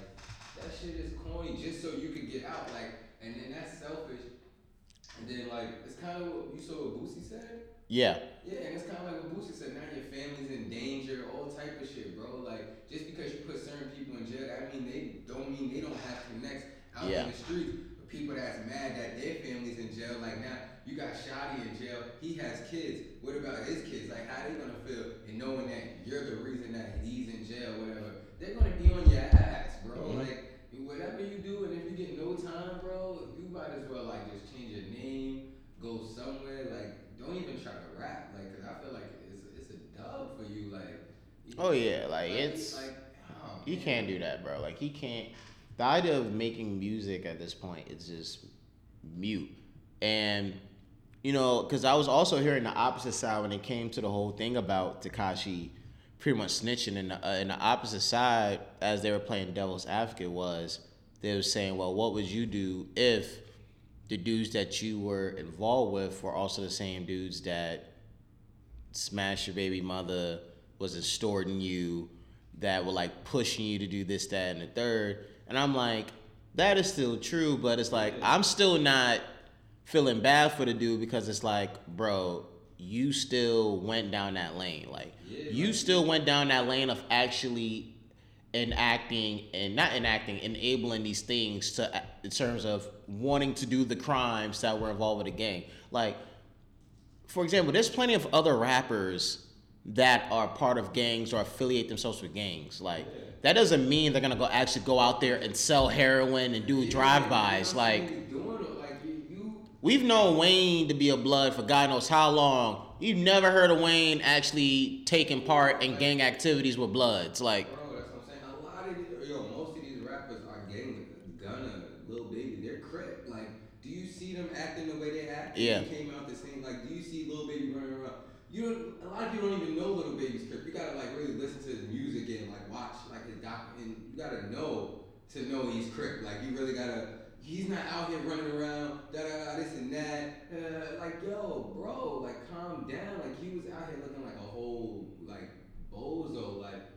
that shit is corny just so you could get out. Like and then that's selfish. And then like it's kind of what you saw what Boosie said. Yeah. Yeah, and it's kind of like what Boosie said. Now your family's in danger, all type of shit, bro. Like just because you put certain people in jail, I mean they don't mean they don't have connects out Yeah. in the streets. But people that's mad that their family's in jail, like now you got Shotti in jail. He has kids. What about his kids? Like how they gonna feel in knowing that you're the reason that he's in jail, whatever? They're gonna be on your ass, bro. Mhm. Like whatever you do, and if you get no time, bro, you might as well like just change your name, go somewhere. Like don't even try to rap, like, cause I feel like it's it's a dub for you, like. you- Oh yeah, like it's like, oh, you man. can't do that, bro. Like he can't. The idea of making music at this point is just mute, and you know, because I was also hearing the opposite side when it came to the whole thing about Tekashi pretty much snitching, and the, uh, and the opposite side, as they were playing devil's advocate, was they were saying, well, what would you do if the dudes that you were involved with were also the same dudes that smashed your baby mother, was extorting you, that were like pushing you to do this, that, and the third. And I'm like, that is still true, but it's like I'm still not feeling bad for the dude because it's like, bro, you still went down that lane. Like Yeah, you like- still went down that lane of actually enacting and not enacting, enabling these things to in terms of wanting to do the crimes that were involved with the gang. Like for example, there's plenty of other rappers that are part of gangs or affiliate themselves with gangs. Like that doesn't mean they're gonna go actually go out there and sell heroin and do Yeah, drive-bys. you know what Like saying? doing it, like you, you we've known Wayne to be a blood for God knows how long. You've never heard of Wayne actually taking part in gang activities with Bloods. Like Bro, that's what I'm saying. A lot of these, yo, most of these rappers are gang, Gunna, Lil Baby, they're crip. Like, do you see them acting the way they act? Yeah. They came out the same. Like, do you see Lil Baby running around? You don't. A lot of people don't even know Lil Baby's crip. You gotta like really listen to his music and like watch like his doc, and you gotta know to know he's crip. Like, you really gotta. He's not out here running around, da da da, this and that. Uh, like, yo, bro, like, calm down. Like, he was out here looking like a whole like bozo. Like,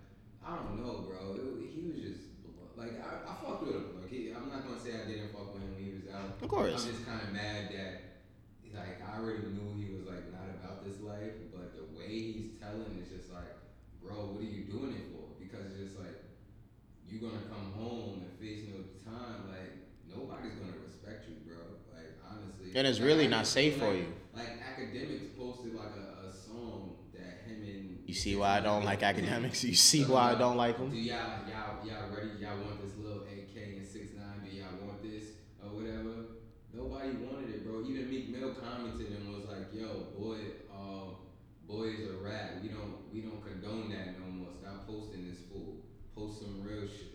I don't know, bro. It, he was just like I, I fucked with him. Like he, I'm not gonna say I didn't fuck with him when he was out. Of course. I'm just kind of mad that like I already knew he was like not about this life, but the way he's telling is just like, bro, what are you doing it for? Because it's just like you're gonna come home and face no time. Like nobody's gonna respect you, bro. Like honestly. And it's Like, really not safe feel for you. Like Akademiks posted like a, a song that him and you see why I don't like Akademiks. You see why I don't like them. do y'all y'all y'all ready? Y'all want this little AK and six nine? Do y'all want this or whatever? Nobody wanted it, bro. Even Meek Mill commented and was like, "Yo, boy, uh, boys are rat. We don't we don't condone that no more. Stop posting this fool. Post some real shit."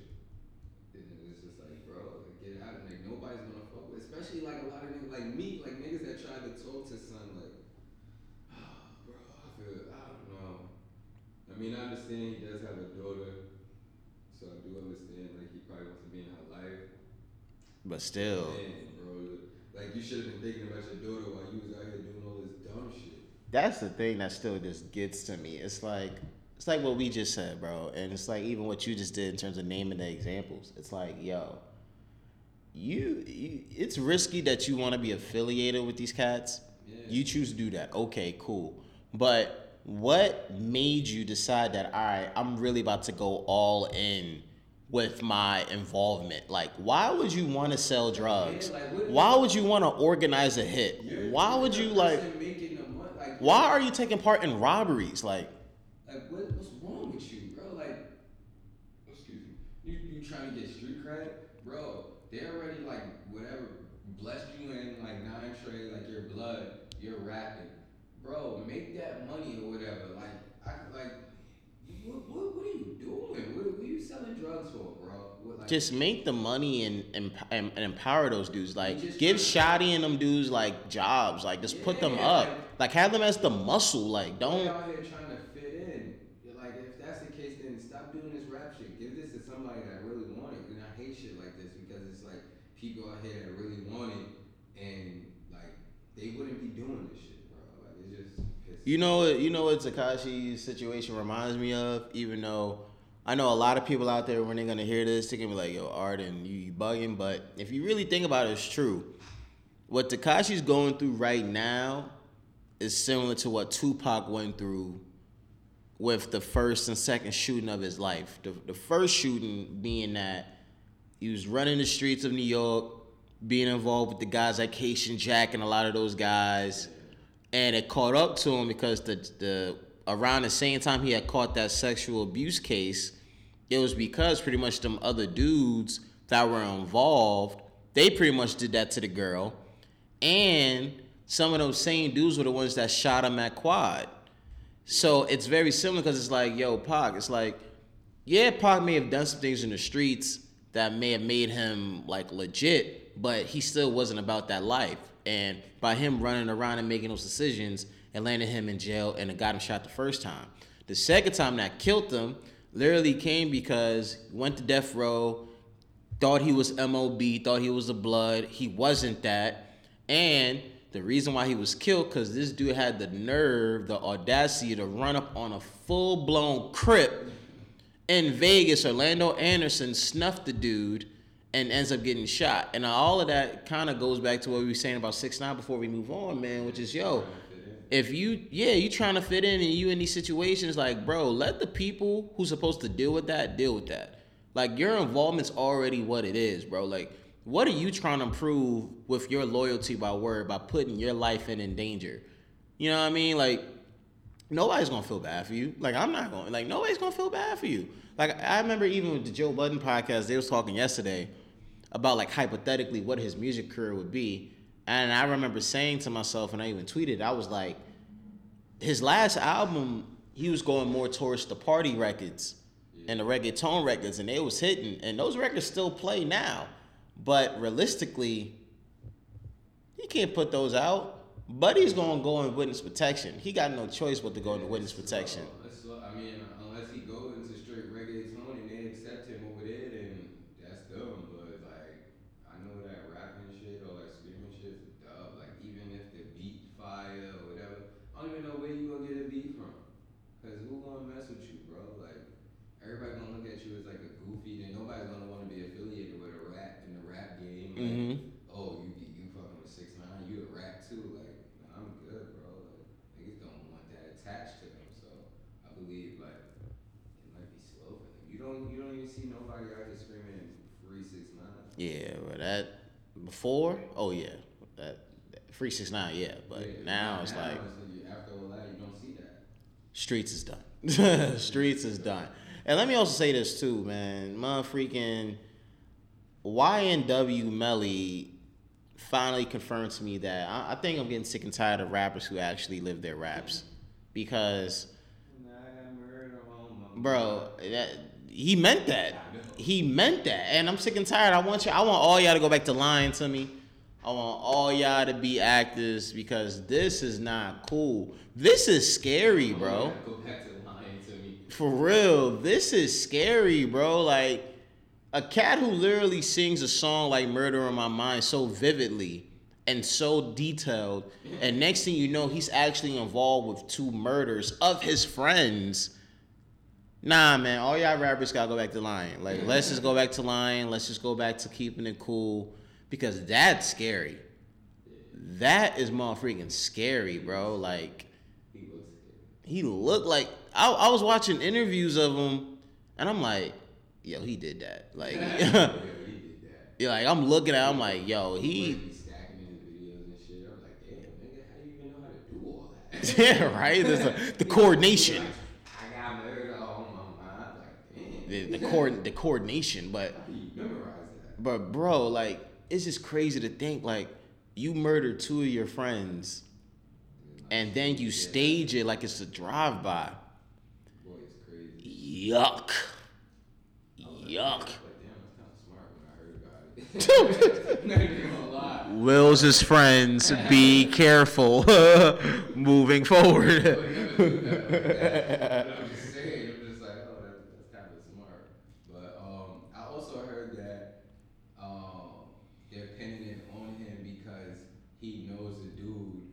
And it's just like, bro, like, get not like nobody's gonna fuck with, especially like a lot of niggas like me, like niggas that tried to talk to son like, ah, bro, I feel I don't know. I mean, I understand he does have a daughter, so I do understand like he probably wants to be in her life. But still, Man, bro, like you should have been thinking about your daughter while you was out here doing all this dumb shit. that's the thing that still just gets to me. It's like it's like what we just said, bro, and it's like even what you just did in terms of naming the examples. It's like, yo, you, you it's risky that you want to be affiliated with these cats. Yeah. You choose to do that. Okay, cool. But what made you decide that? All right, I'm really about to go all in with my involvement. Like, why would you want to sell drugs? like, Why would you want to organize a hit? Why would you like? person making the money, like, Why are you taking part in robberies? Like, Like what, what's wrong with you, bro? Like, excuse me, you you trying to get street cred, bro? They already like whatever blessed you in like nine trade, like your blood, you're rapping, bro. Make that money or whatever. Like I like, what what, what are you doing? What, what are you selling drugs for, bro? What, like, just make the money and and, and, empower those dudes. Like, give Shotti and them dudes like jobs. Like, just put them Yeah, up. like- Like, have them as the muscle. Like, don't. out here trying to fit in. You're like, if that's the case, then stop doing this rap shit. Give this to somebody that really want it. And I hate shit like this because it's like people out here that really want it, and like they wouldn't be doing this shit, bro. Like it's just pisses You know? You know what Tekashi's situation reminds me of. Even though I know a lot of people out there when they're gonna hear this, they're gonna be like, "Yo, Arden, you, you bugging." But if you really think about it, it's true. What Tekashi's going through right now is similar to what Tupac went through with the first and second shooting of his life. The, the first shooting being that he was running the streets of New York, being involved with the guys like Haitian Jack and a lot of those guys, and it caught up to him because the the around the same time he had caught that sexual abuse case, it was because pretty much them other dudes that were involved, they pretty much did that to the girl, and some of those same dudes were the ones that shot him at Quad. So it's very similar because it's like, yo, Pac, it's like, yeah, Pac may have done some things in the streets that may have made him like legit, but he still wasn't about that life. And by him running around and making those decisions, it landed him in jail and it got him shot the first time. The second time that killed him literally came because went to death row, thought he was MOB, thought he was a blood. He wasn't that. And the reason why he was killed because this dude had the nerve, the audacity to run up on a full blown crip in Vegas. Orlando Anderson snuffed the dude and ends up getting shot. And all of that kind of goes back to what we were saying about six nine before we move on, man. Which is yo, if you yeah you trying to fit in and you in these situations, like bro, let the people who's supposed to deal with that deal with that. Like your involvement's already what it is, bro. Like what are you trying to prove with your loyalty by word by putting your life in in danger? You know what I mean? Like nobody's gonna feel bad for you. Like I'm not going. Like nobody's gonna feel bad for you. Like I remember even with the Joe Budden podcast, they was talking yesterday about like hypothetically what his music career would be, and I remember saying to myself, and I even tweeted, I was like, his last album, he was going more towards the party records and the reggaeton records, and they was hitting, and those records still play now, but realistically, he can't put those out. Buddy's gonna go in witness protection. He got no choice but to go into witness protection. It's slow. I mean, unless he go into straight reggaeton and they accept him over there, then that's dumb. But like, I know that rapping shit or like screaming shit is dumb. Like even if the beat fire or whatever, I don't even know where you gonna get a beat from. Cause who gonna mess with you, bro? Like everybody gonna look at you as like a goofy. Then nobody's gonna want to be affiliated with a rap in the rap game. Like, Mhm. oh, you be you fucking with six nine, you a rap too. Like nah, I'm good, bro. Like niggas don't want that attached to them. So I believe like it might be slow for them. You don't you don't even see nobody out here screaming free six nine. Yeah, but that before, oh yeah, that, that free six nine, yeah. But Yeah, now it's like after all that you don't see that. streets is done. streets is done. And let me also say this too, man. My freaking YNW Melly finally confirmed to me that I, I think I'm getting sick and tired of rappers who actually live their raps because bro, that he meant that. he meant that, and I'm sick and tired. I want you. I want all y'all to go back to lying to me. I want all y'all to be actors because this is not cool. This is scary, bro. Oh, go back to lying to me. For real, this is scary, bro. Like a cat who literally sings a song like "Murder on My Mind" so vividly and so detailed, and next thing you know, he's actually involved with two murders of his friends. Nah, man, all y'all rappers gotta go back to lying. Like, let's just go back to lying. Let's just go back to keeping it cool because that's scary. That is motherfucking scary, bro. Like, He looks scared. he looked like I, I was watching interviews of him, and I'm like, yo, he did that. Like, Yeah, he did that. yeah, like I'm looking at, him, I'm like, yo, he, be stacking in his videos and shit. I'm like, damn, nigga, how do you even know how to do all that? yeah, right. There's a, the coordination, I got murder on my mind. Like, damn. The the cord, the coordination, but How do you memorize that? but bro, like it's just crazy to think like you murdered two of your friends, and then you stage it like it's a drive by. Boy. Yuck. Yuck. Like, damn, that's kind of smart when I heard about it. Not even gonna lie. Will's friends, be careful moving forward. I'm just saying, I'm just like, oh, that, that's kind of smart. But um, I also heard that um, they're pinning it on him because he knows a dude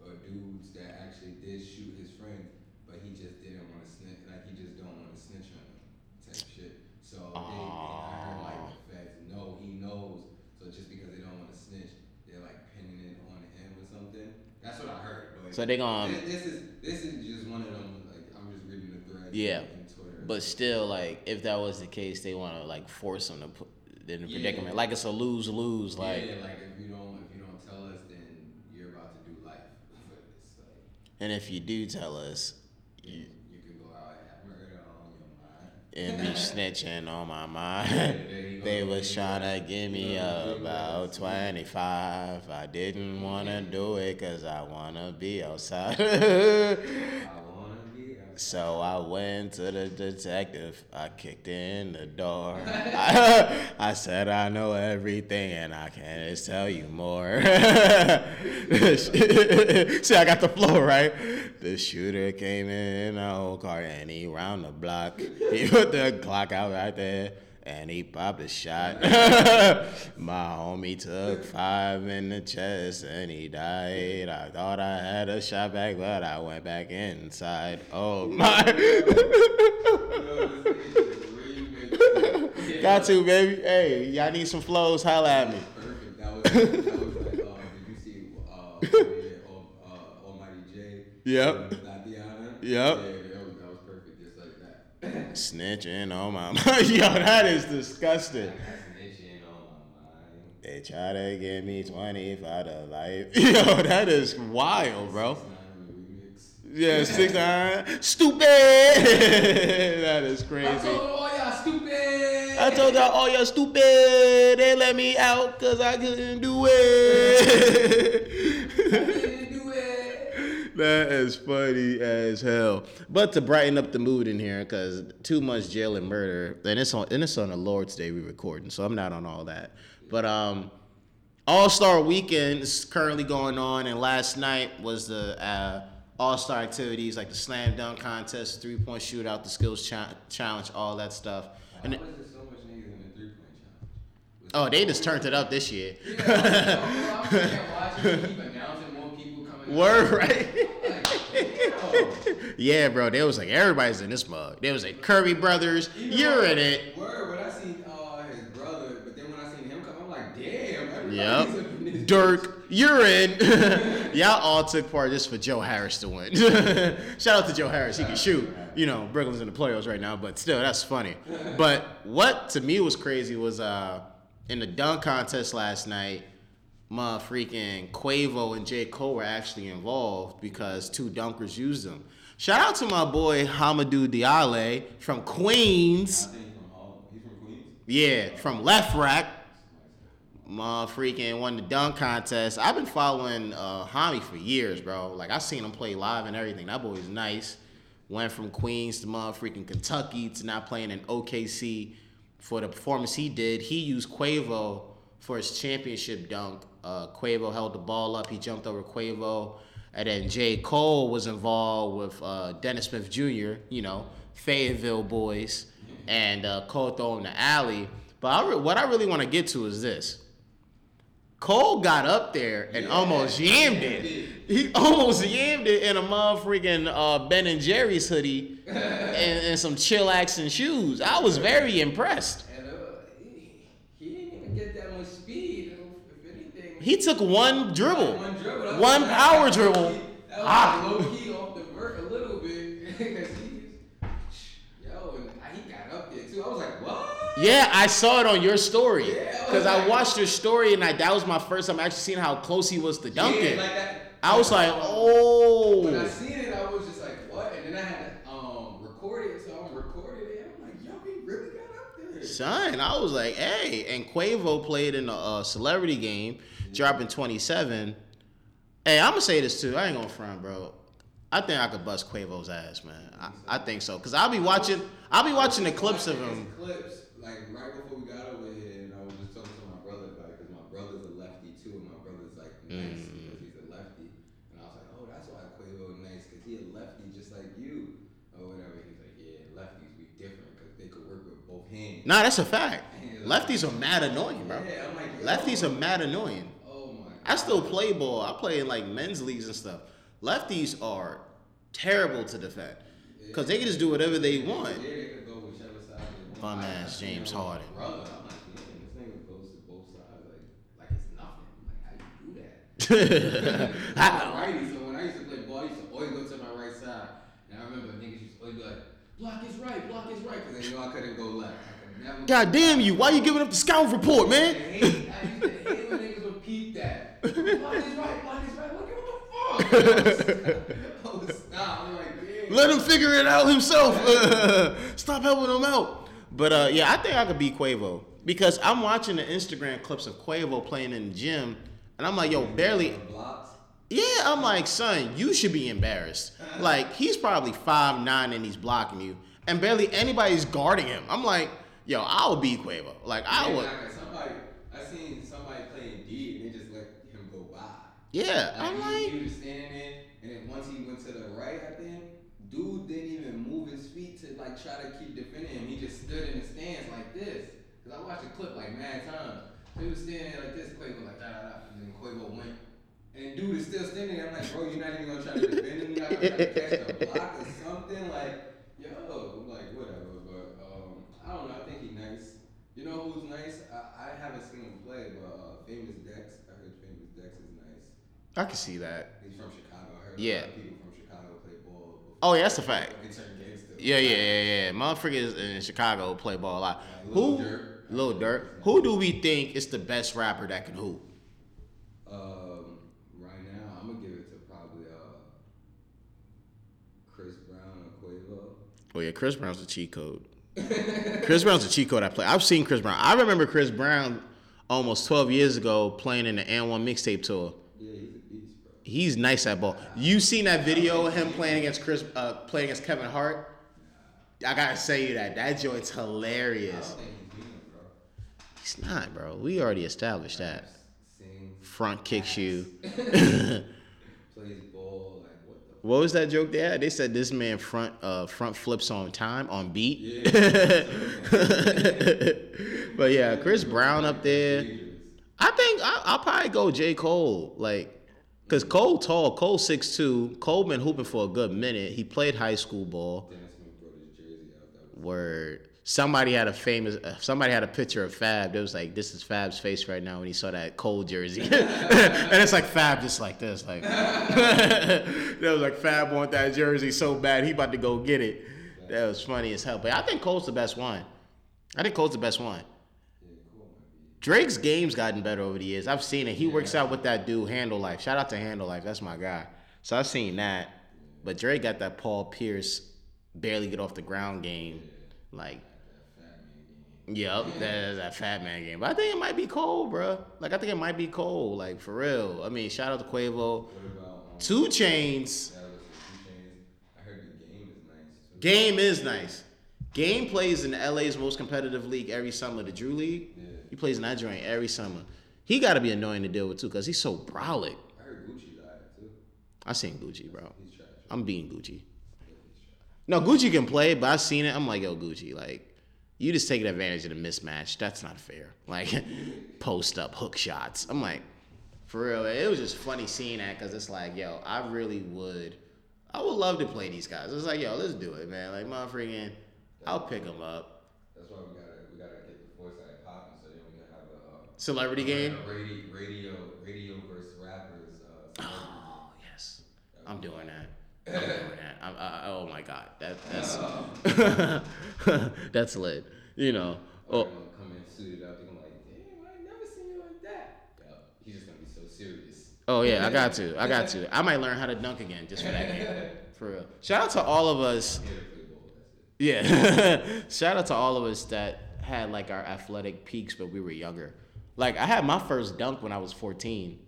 or dudes that actually did shoot his friends, but he just didn't want to snitch. Like he just don't want to snitch on them, type shit. So they, I heard like the feds know he knows. So just because they don't want to snitch, they're like pinning it on him or something. That's what I heard. But So they gon' This, is this is just one of them. Like I'm just reading the thread. Yeah. But still, like, if that was the case, they want to like force them to put in a Yeah. predicament. Like it's a lose lose. Like, yeah, like if you don't if you don't tell us, then you're about to do life. Like and if you do tell us, you, you, you can go out and have murder on your mind. And be snitching on my mind. there you go. they was trying to give me about 25. I didn't want to do it because I want to be outside. I wanna be outside. So I went to the detective. I kicked in the door. I, I said I know everything and I can't just tell you more. See, I got the flow right. The shooter came in a old car and he round the block. He put the clock out right there. And he popped a shot. My homie took five in the chest and he died. I thought I had a shot back, but I went back inside. Oh my. Got to, baby. Hey, y'all need some flows? Holla at me. Perfect. That was, that was like, uh, did you see uh, uh, Almighty Jay? Yep. Yep. Yeah, that was, that was perfect, just like that. Snitching on my mind. Yo, that is disgusting. That's snitching on my mind. They try to give me 25 to life. Yo, that is wild, bro. It's not in the remix. Yeah, six nine. Stupid. that is crazy. I told all y'all stupid. I told y'all, oh, y'all stupid. They let me out because I couldn't do it. Didn't do it. that is funny as hell. But to brighten up the mood in here, because too much jail and murder, and it's on and it's on the Lord's Day we recording, so I'm not on all that. But um, All Star Weekend is currently going on, and last night was the uh, All Star activities like the slam dunk contest, three point shootout, the skills cha- challenge, all that stuff. And Why it- was there so much niggas in the three point challenge? Was oh, they just turned it up this year. Word right. Yeah, bro. There was like everybody's in this mug. There was like Curry Brothers. You're in it. Word, when I seen uh, his brother, but then when I seen him come, I'm like, damn, everybody's Yep. up in this Dirk, you're in. Y'all all took part just for Joe Harris to win. Shout out to Joe Harris. He can shoot. You know, Brooklyn's in the playoffs right now, but still, that's funny. But what to me was crazy was uh in the dunk contest last night, my freaking Quavo and J. Cole were actually involved because two dunkers used them. Shout out to my boy Hamidou Diallo from Queens. From from Queens. Yeah, from Lefrak. My freaking won the dunk contest. I've been following uh Hami for years, bro. Like I seen him play live and everything. That boy's nice. Went from Queens to motherfucking Kentucky to now playing in OKC. for the performance he did. He used Quavo for his championship dunk. Uh, Quavo held the ball up. He jumped over Quavo. And then J. Cole was involved with uh, Dennis Smith Jr., you know, Fayetteville boys. And uh, Cole throwing the alley. But I re- what I really want to get to is this. Cole got up there and Yeah, almost yammed it. He almost yammed it in a motherfucking uh, Ben and Jerry's hoodie and, and some chillaxing shoes. I was very impressed. And uh, he, he didn't even get that much speed. If anything, He took one dribble, One dribble. one like- power dribble. was Ah. low key off the vert a little bit. 'Cause he just, yo, and he got up there too. I was like, what? Yeah, I saw it on your story Yeah, I because I watched your story and I, that was my first time actually seeing how close he was to dunking. Yeah, like that. I was like, oh. When I oh. seen it, I was just like, what? And then I had to um, record it, so I'm recording it. I'm like, yo, he really got up there. Son, I was like, hey, and Quavo played in a uh, celebrity game, dropping 27. Hey, I'm gonna say this too. I ain't gonna front, bro. I think I could bust Quavo's ass, man. I, I think so, cause I'll be watching. I'll be watching the clips of him. Clips, like right before we got over here, and I was just talking to my brother about it because my brother's a lefty too, and my brother's like nice Mm. because he's a lefty, and I was like, oh, that's why Quavo nice because he a lefty just like you, or whatever. He's like, yeah, lefties be different because they could work with both hands. Nah, that's a fact. Lefties are mad annoying, bro. Yeah, I'm like. Lefties are mad annoying. I still play ball. I play in like men's leagues and stuff. Lefties are terrible to defend because they can just do whatever they want. Yeah, they could go whichever side they want. Bum ass James Harden. I'm like, man, this nigga goes to both sides like, like it's nothing. I'm like, how you do that? I'm I- righty, so when I used to play ball, I used to always go to my right side. And I remember niggas used to always be like, block is right, block is right, because they knew I couldn't go left. I could never God damn you! Why you giving up the scout report, I man? hate, I used to hate when niggas would peep that. Block is right, block is right. Like, what the fuck? I was stop. I'm like, damn. Let him figure it out himself. Stop helping him out. But uh, yeah, I think I could beat Quavo because I'm watching the Instagram clips of Quavo playing in the gym, and I'm like, yo, barely. Yeah, I'm like, son, you should be embarrassed. Like, he's probably five nine and he's blocking you, and barely anybody's guarding him. I'm like, yo, I would beat Quavo. Like, I would. somebody, I seen somebody playing D and they just let him go by. Yeah, Like, I'm like, he was standing there, and then once he went to the right, I think, dude didn't even move his feet to like try to keep defending him. He just stood in the stands like this. Cause I watched the clip like mad times. So he was standing there like this, Quavo like da da da, and then Quavo went. And dude is still standing there. I'm like, bro, you're not even gonna try to defend him. Not gonna try to catch the block or something. Like, yo, I'm like whatever. But um, I don't know. I think he's nice. You know who's nice? I, I haven't seen him play, but uh, Famous Dex. I heard Famous Dex is nice. I can see that. He's from Chicago. I heard Yeah. a lot of people from Chicago play ball. Oh, yeah, that's a fact. They turn gangster. Yeah, yeah, yeah, yeah. Motherfuckers in Chicago play ball a lot. Like Lil Who? Durk. Lil Durk. Who do we think is the best rapper that can hoop? Um, right now, I'm gonna give it to probably uh, Chris Brown or Quavo. Oh yeah, Chris Brown's a cheat code. Chris Brown's a cheat code I play. I've seen Chris Brown. I remember Chris Brown almost 12 years ago playing in the AND1 mixtape tour. Yeah, he's a beast, bro. He's nice at ball. You seen that video of him playing against Chris, uh, playing against Kevin Hart? I gotta say you that that joint's hilarious. he's beating him, bro. He's not, bro. We already established that. Front kicks you. plays ball, like what was that joke they had? They said this man front uh front flips on time on beat. Yeah. but yeah, Chris Brown up there. I think I, I'll probably go J Cole, like, cause Cole tall, Cole six two. Cole been hooping for a good minute. He played high school ball. Word. Somebody had a famous. Uh, somebody had a picture of Fab. It was like, "This is Fab's face right now" when he saw that Cole jersey, and it's like Fab just like this, like. that was like Fab want that jersey so bad he about to go get it. That was funny as hell. But I think Cole's the best one. I think Cole's the best one. yeah, cool, might be. Drake's game's gotten better over the years. I've seen it. He works out with that dude, Handle Life. Shout out to Handle Life. That's my guy. So I've seen that. But Drake got that Paul Pierce barely get off the ground game. Like, fat man game. yep, that, that fat man game. But I think it might be Cole, bro. Like, I think it might be Cole. Like, for real. I mean, shout out to Quavo. 2 Chainz. That was the 2 Chainz. I heard the game is nice too. Game is nice. Game plays in LA's most competitive league every summer, the Drew League. Yeah. He plays in that joint every summer. He got to be annoying to deal with too, cause he's so brolic. I heard Gucci died too. I seen Gucci, bro. He's trash. I'm being Gucci. No, Gucci can play, but I seen it. I'm like, yo, Gucci, like, you just taking advantage of the mismatch. That's not fair. Like, post up hook shots. I'm like, for real. It was just funny seeing that because it's like, yo, I really would. I would love to play these guys. It's like, yo, let's do it, man. Like, my freaking, I'll pick them up. That's why we gotta we gotta get the Four Side popping so then we can a uh, Celebrity game. radio radio radio versus rappers. Uh, Oh yes, I'm doing that. I'm doing that. I'm, I, oh my god, that that's that's lit. You know. Or Oh, come in suited up. Gonna like, damn, I never seen you like that. Yo, he's just gonna be so serious. oh yeah, I got to. I got to. I might learn how to dunk again just for that game. For real. Shout out to all of us. Here to play ball. That's it. Yeah. Shout out to all of us that had like our athletic peaks, but we were younger. Like I had my first dunk when I was 14.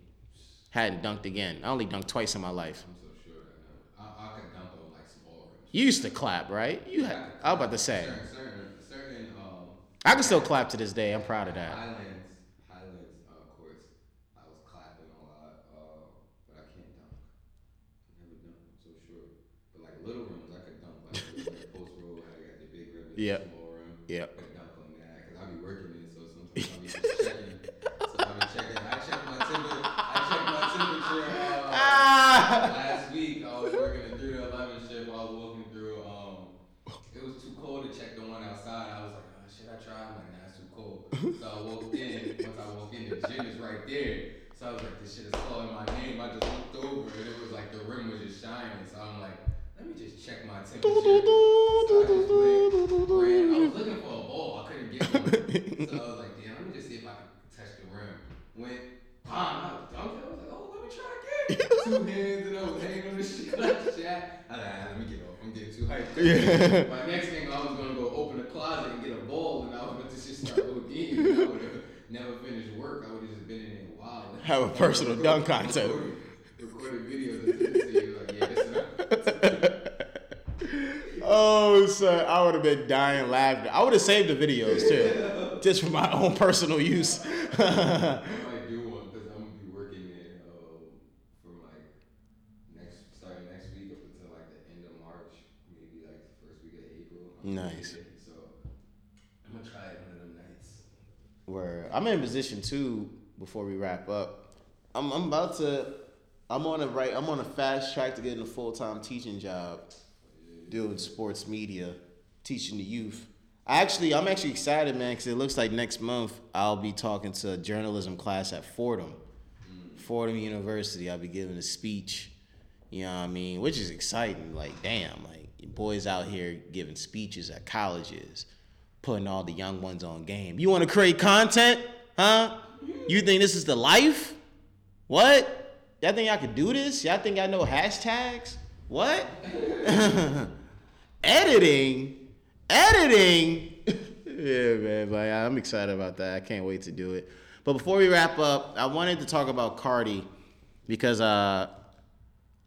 Hadn't dunked again. I only dunked twice in my life. I'm so sure right now. I, I could dunk on like small rims. You used to clap, right? You had. I was about to say. Certain, certain, certain um, I can still clap to this day. I'm proud of that. Highlands, Highlands uh, course. I was clapping a lot, uh, but I can't dunk. I never dunk. I'm so sure. But like little rims, I could dunk. Like, like post roll, I got the big rim, the Yep. small rim. Yep. Last week I was working a three to eleven shift. I was walking through. Um, it was too cold to check the one outside. I was like, oh, should I try? I'm like, nah, it's too cold. So I walked in. Once I walked in, the gym is right there. So I was like, this shit is calling my name. I just looked over and it was like the rim was just shining. So I'm like, let me just check my temperature. So I just ran. I was looking for a ball. I couldn't get one. So I was like, damn, let me just see if I can touch the rim. Went, bam, I was dunking. I was like, oh, let me try again. Two hands and I was hanging on the shit like that. I was like, let me get off. I'm getting too hyped. Yeah. My next thing, I was gonna go open a closet and get a ball, and I was about to just start ODing. I would have never finished work. I would have just been in there wild. Have a personal dunk contest. Recorded videos and sent it to you. Like, yeah, this Oh, son, I would have been dying laughing. I would have saved the videos too, just for my own personal use. I might do one because I'm gonna be working there um, from like next starting next week up until like the end of March, maybe like the first week of April. I'm gonna be Nice. So I'm gonna try it one of them nights. Where I'm in position two before we wrap up. I'm I'm about to. I'm on a right. I'm on a fast track to getting a full time teaching job, doing sports media, teaching the youth. I actually, I'm actually excited, man, because it looks like next month I'll be talking to a journalism class at Fordham, mm. Fordham University. I'll be giving a speech. You know what I mean? Which is exciting. Like, damn, like boys out here giving speeches at colleges, putting all the young ones on game. You want to create content, huh? You think this is the life? What? Y'all think I could do this? Y'all think I know hashtags? What? Editing? Editing? yeah, man. But I'm excited about that. I can't wait to do it. But before we wrap up, I wanted to talk about Cardi because uh,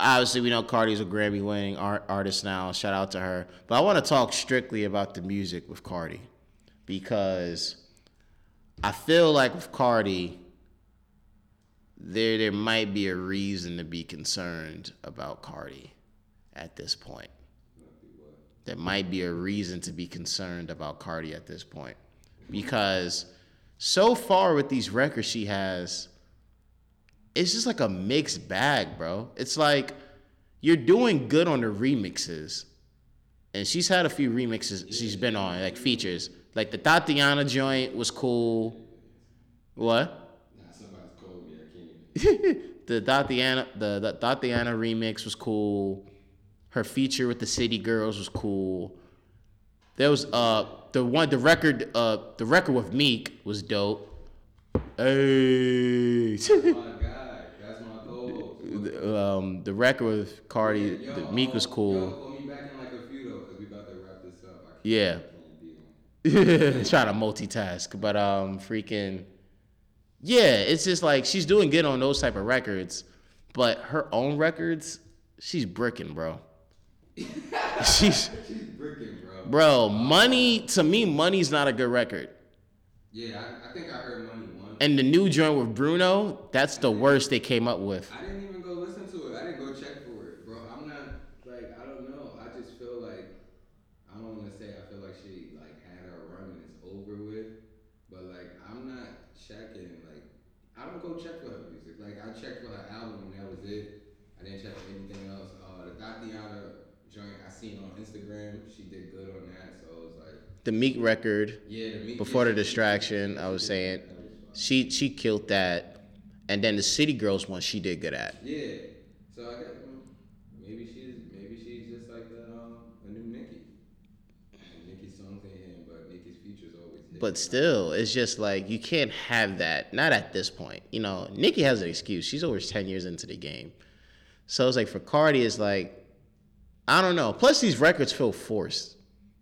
obviously we know Cardi's a Grammy winning art- artist now. Shout out to her. But I want to talk strictly about the music with Cardi because I feel like with Cardi, there there might be a reason to be concerned about Cardi at this point. There might be a reason to be concerned about Cardi at this point. Because so far with these records she has, it's just like a mixed bag, bro. It's like you're doing good on the remixes. And she's had a few remixes she's been on, like features. Like the Tatiana joint was cool. What? The Tatiana the, the Tatiana remix was cool. Her feature with the City Girls was cool. There was uh the one the record uh the record with Meek was dope. Hey. my guy, that's my co-host. um the record with Cardi Yo, the Meek was cool. Yo, call me back in like a few though, cause we about to wrap this up. I can't, Yeah. I can't be on. trying to multitask, but um, freaking, yeah, it's just like she's doing good on those type of records, but her own records, she's bricking, bro. she's She's bricking, bro. Bro, money to me, money's not a good record. Yeah, I, I think I heard Money once. And the new joint with Bruno, that's the worst they came up with. I didn't even go listen to it. I didn't go check for it, bro. I'm not like I don't know. I just feel like I don't want to say I feel like she like had her run and it's over with, but like I'm not checking. Like I don't go check for her music. Like I checked for her album and that was it. I didn't check for anything else. Uh, the Tatiana joint I seen on Instagram, she did good on that. So it was like The Meek record, yeah. The Meek- before the distraction, I was saying, that was fine. she she killed that. And then the City Girls one, she did good at. Yeah. So I got mm, maybe she's maybe she's just like a, um, a new Nicki. And Nicki's songs ain't hitting, but Nicki's features always hit. But still, it's just like you can't have that. Not at this point. You know, Nicki has an excuse. She's over ten years into the game, so it's like for Cardi, it's like I don't know. Plus, these records feel forced.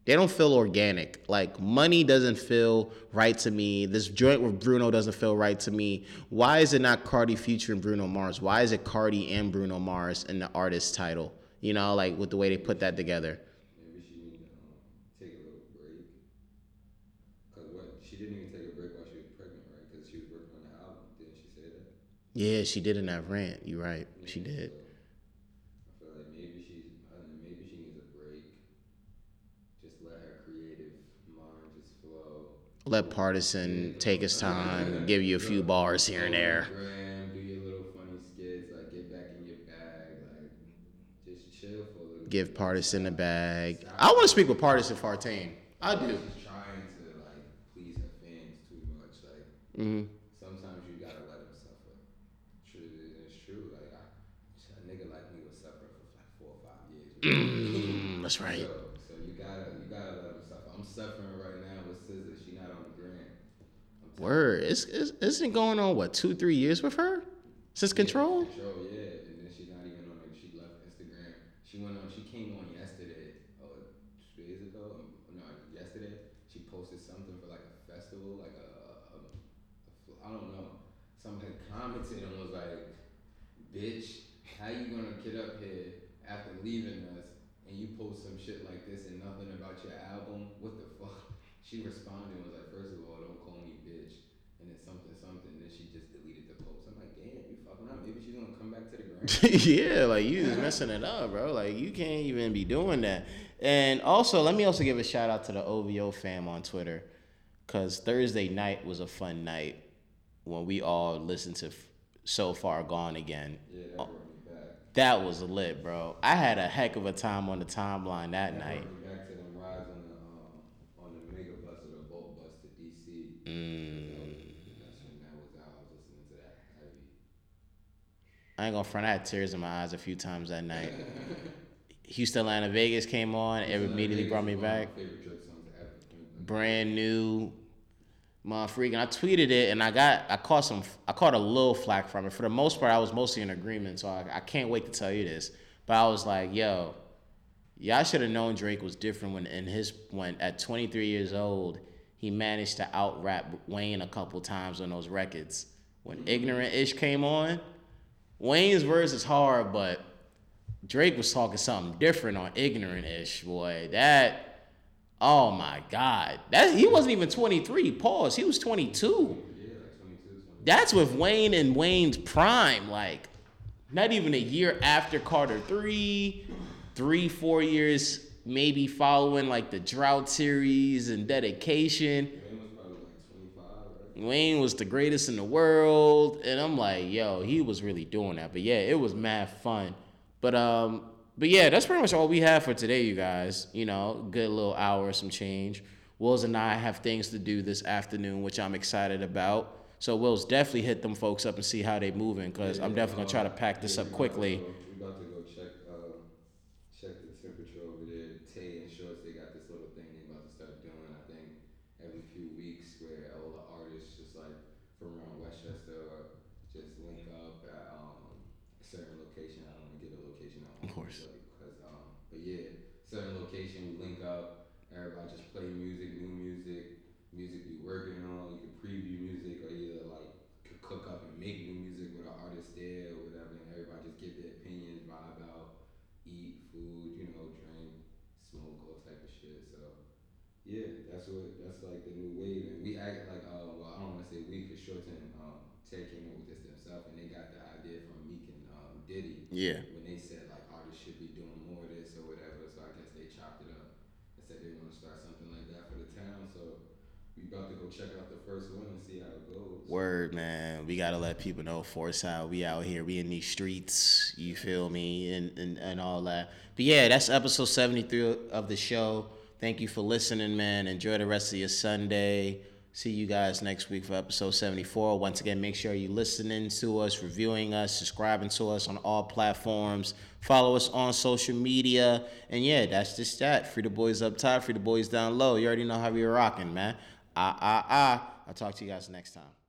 They don't feel organic. Like money doesn't feel right to me. This joint with Bruno doesn't feel right to me. Why is it not Cardi featuring Bruno Mars? Why is it Cardi and Bruno Mars in the artist title? You know, like with the way they put that together. maybe she need to um, take a little break. Cause what she didn't even take a break while she was pregnant, right? Cause she was working on the album. Didn't she say that? Yeah, she did in that rant. You're right. She did. I feel like maybe she's I don't know, maybe she needs a break. Just let her creative mind just flow. Let Pardison take his time, give you a few bars here and there. Graham, do your little funny skits, like get back in your bag, like just chill for a little. Give. Pardison a bag. I want to speak with Pardison Fontaine. I do. She's trying to like please her fans too much. Like hmm sometimes you gotta let them suffer. True, it's true. Like I, a nigga like me was suffering for like four or five years. Mm, that's right. So, so you gotta you gotta let them suffer. I'm suffering right now with SZA. She not on the grant. Word. It's, it's, isn't it going on, what, two, three years with her? Since Control? Control, yeah. And then she's not even on it. She left Instagram. She went on. She came on yesterday. Oh, two days ago. Um, No, yesterday. She posted something for like a festival, like a, a, a, a I don't know. Somebody commented and was like, "Bitch, how you gonna get up here after leaving us and you post some shit like this and nothing about your album? What the fuck?" She responded and was like, first of all, don't call me bitch." And then something, something. Then she just deleted the post. I'm like, damn, you fucking up. Maybe she's gonna come back to the ground. yeah, like you just messing it up, bro. Like you can't even be doing that. And also, let me also give a shout out to the OVO fam on Twitter, cause Thursday night was a fun night when we all listened to F- "So Far Gone" again. yeah, that was lit, bro. I had a heck of a time on the timeline that That night. back to them rides on the um, on the mega bus or the Bolt Bus to DC. Mm. That's when that was out. I was listening to that heavy. I ain't gonna front. I had tears in my eyes a few times that night. Houston, Atlanta, Vegas came on. It immediately brought me Vegas is one of back. My new motherfucker. I tweeted it and I got I caught some I caught a little flack from it. For the most part, I was mostly in agreement, so I, I can't wait to tell you this. But I was like, yo, y'all should have known Drake was different when in his when at 23 years old he managed to out rap Wayne a couple times on those records. When Ignorant Ish came on, Wayne's verse is hard, but Drake was talking something different on Ignorant Ish, boy. That Oh my God. That he wasn't even 23. Pause. He was 22. Yeah, like 22, 20. That's with Wayne and Wayne's prime. Like, not even a year after Carter three, three, four years maybe following like the drought series and dedication. Wayne was probably like 25. Wayne was the greatest in the world, and I'm like, yo, he was really doing that. But yeah, it was mad fun. But um, but yeah, that's pretty much all we have for today, you guys. You know, good little hour, some change. Willz and I have things to do this afternoon, which I'm excited about. So Willz definitely hit them folks up and see how they moving, cause I'm definitely gonna try to pack this Yeah, up quickly. food, you know, drink, smoke, all type of shit. So yeah, that's what that's like the new wave, and we act like oh uh, well, I don't want to say we for short term. Um, Ted came up with this themselves, and they got the idea from Meek and um, Diddy. Yeah. About to go check out the first one and see how it goes. Word, man. We gotta let people know Four Side. We out here. We in these streets. You feel me? And, and and all that. But yeah, that's episode seventy three of the show. Thank you for listening, man. Enjoy the rest of your Sunday. See you guys next week for episode 74. Once again, make sure you're listening to us, reviewing us, subscribing to us on all platforms. Follow us on social media. And yeah, that's just that. Free the boys up top, free the boys down low. You already know how we are rocking, man. Ah, ah, ah. I'll talk to you guys next time.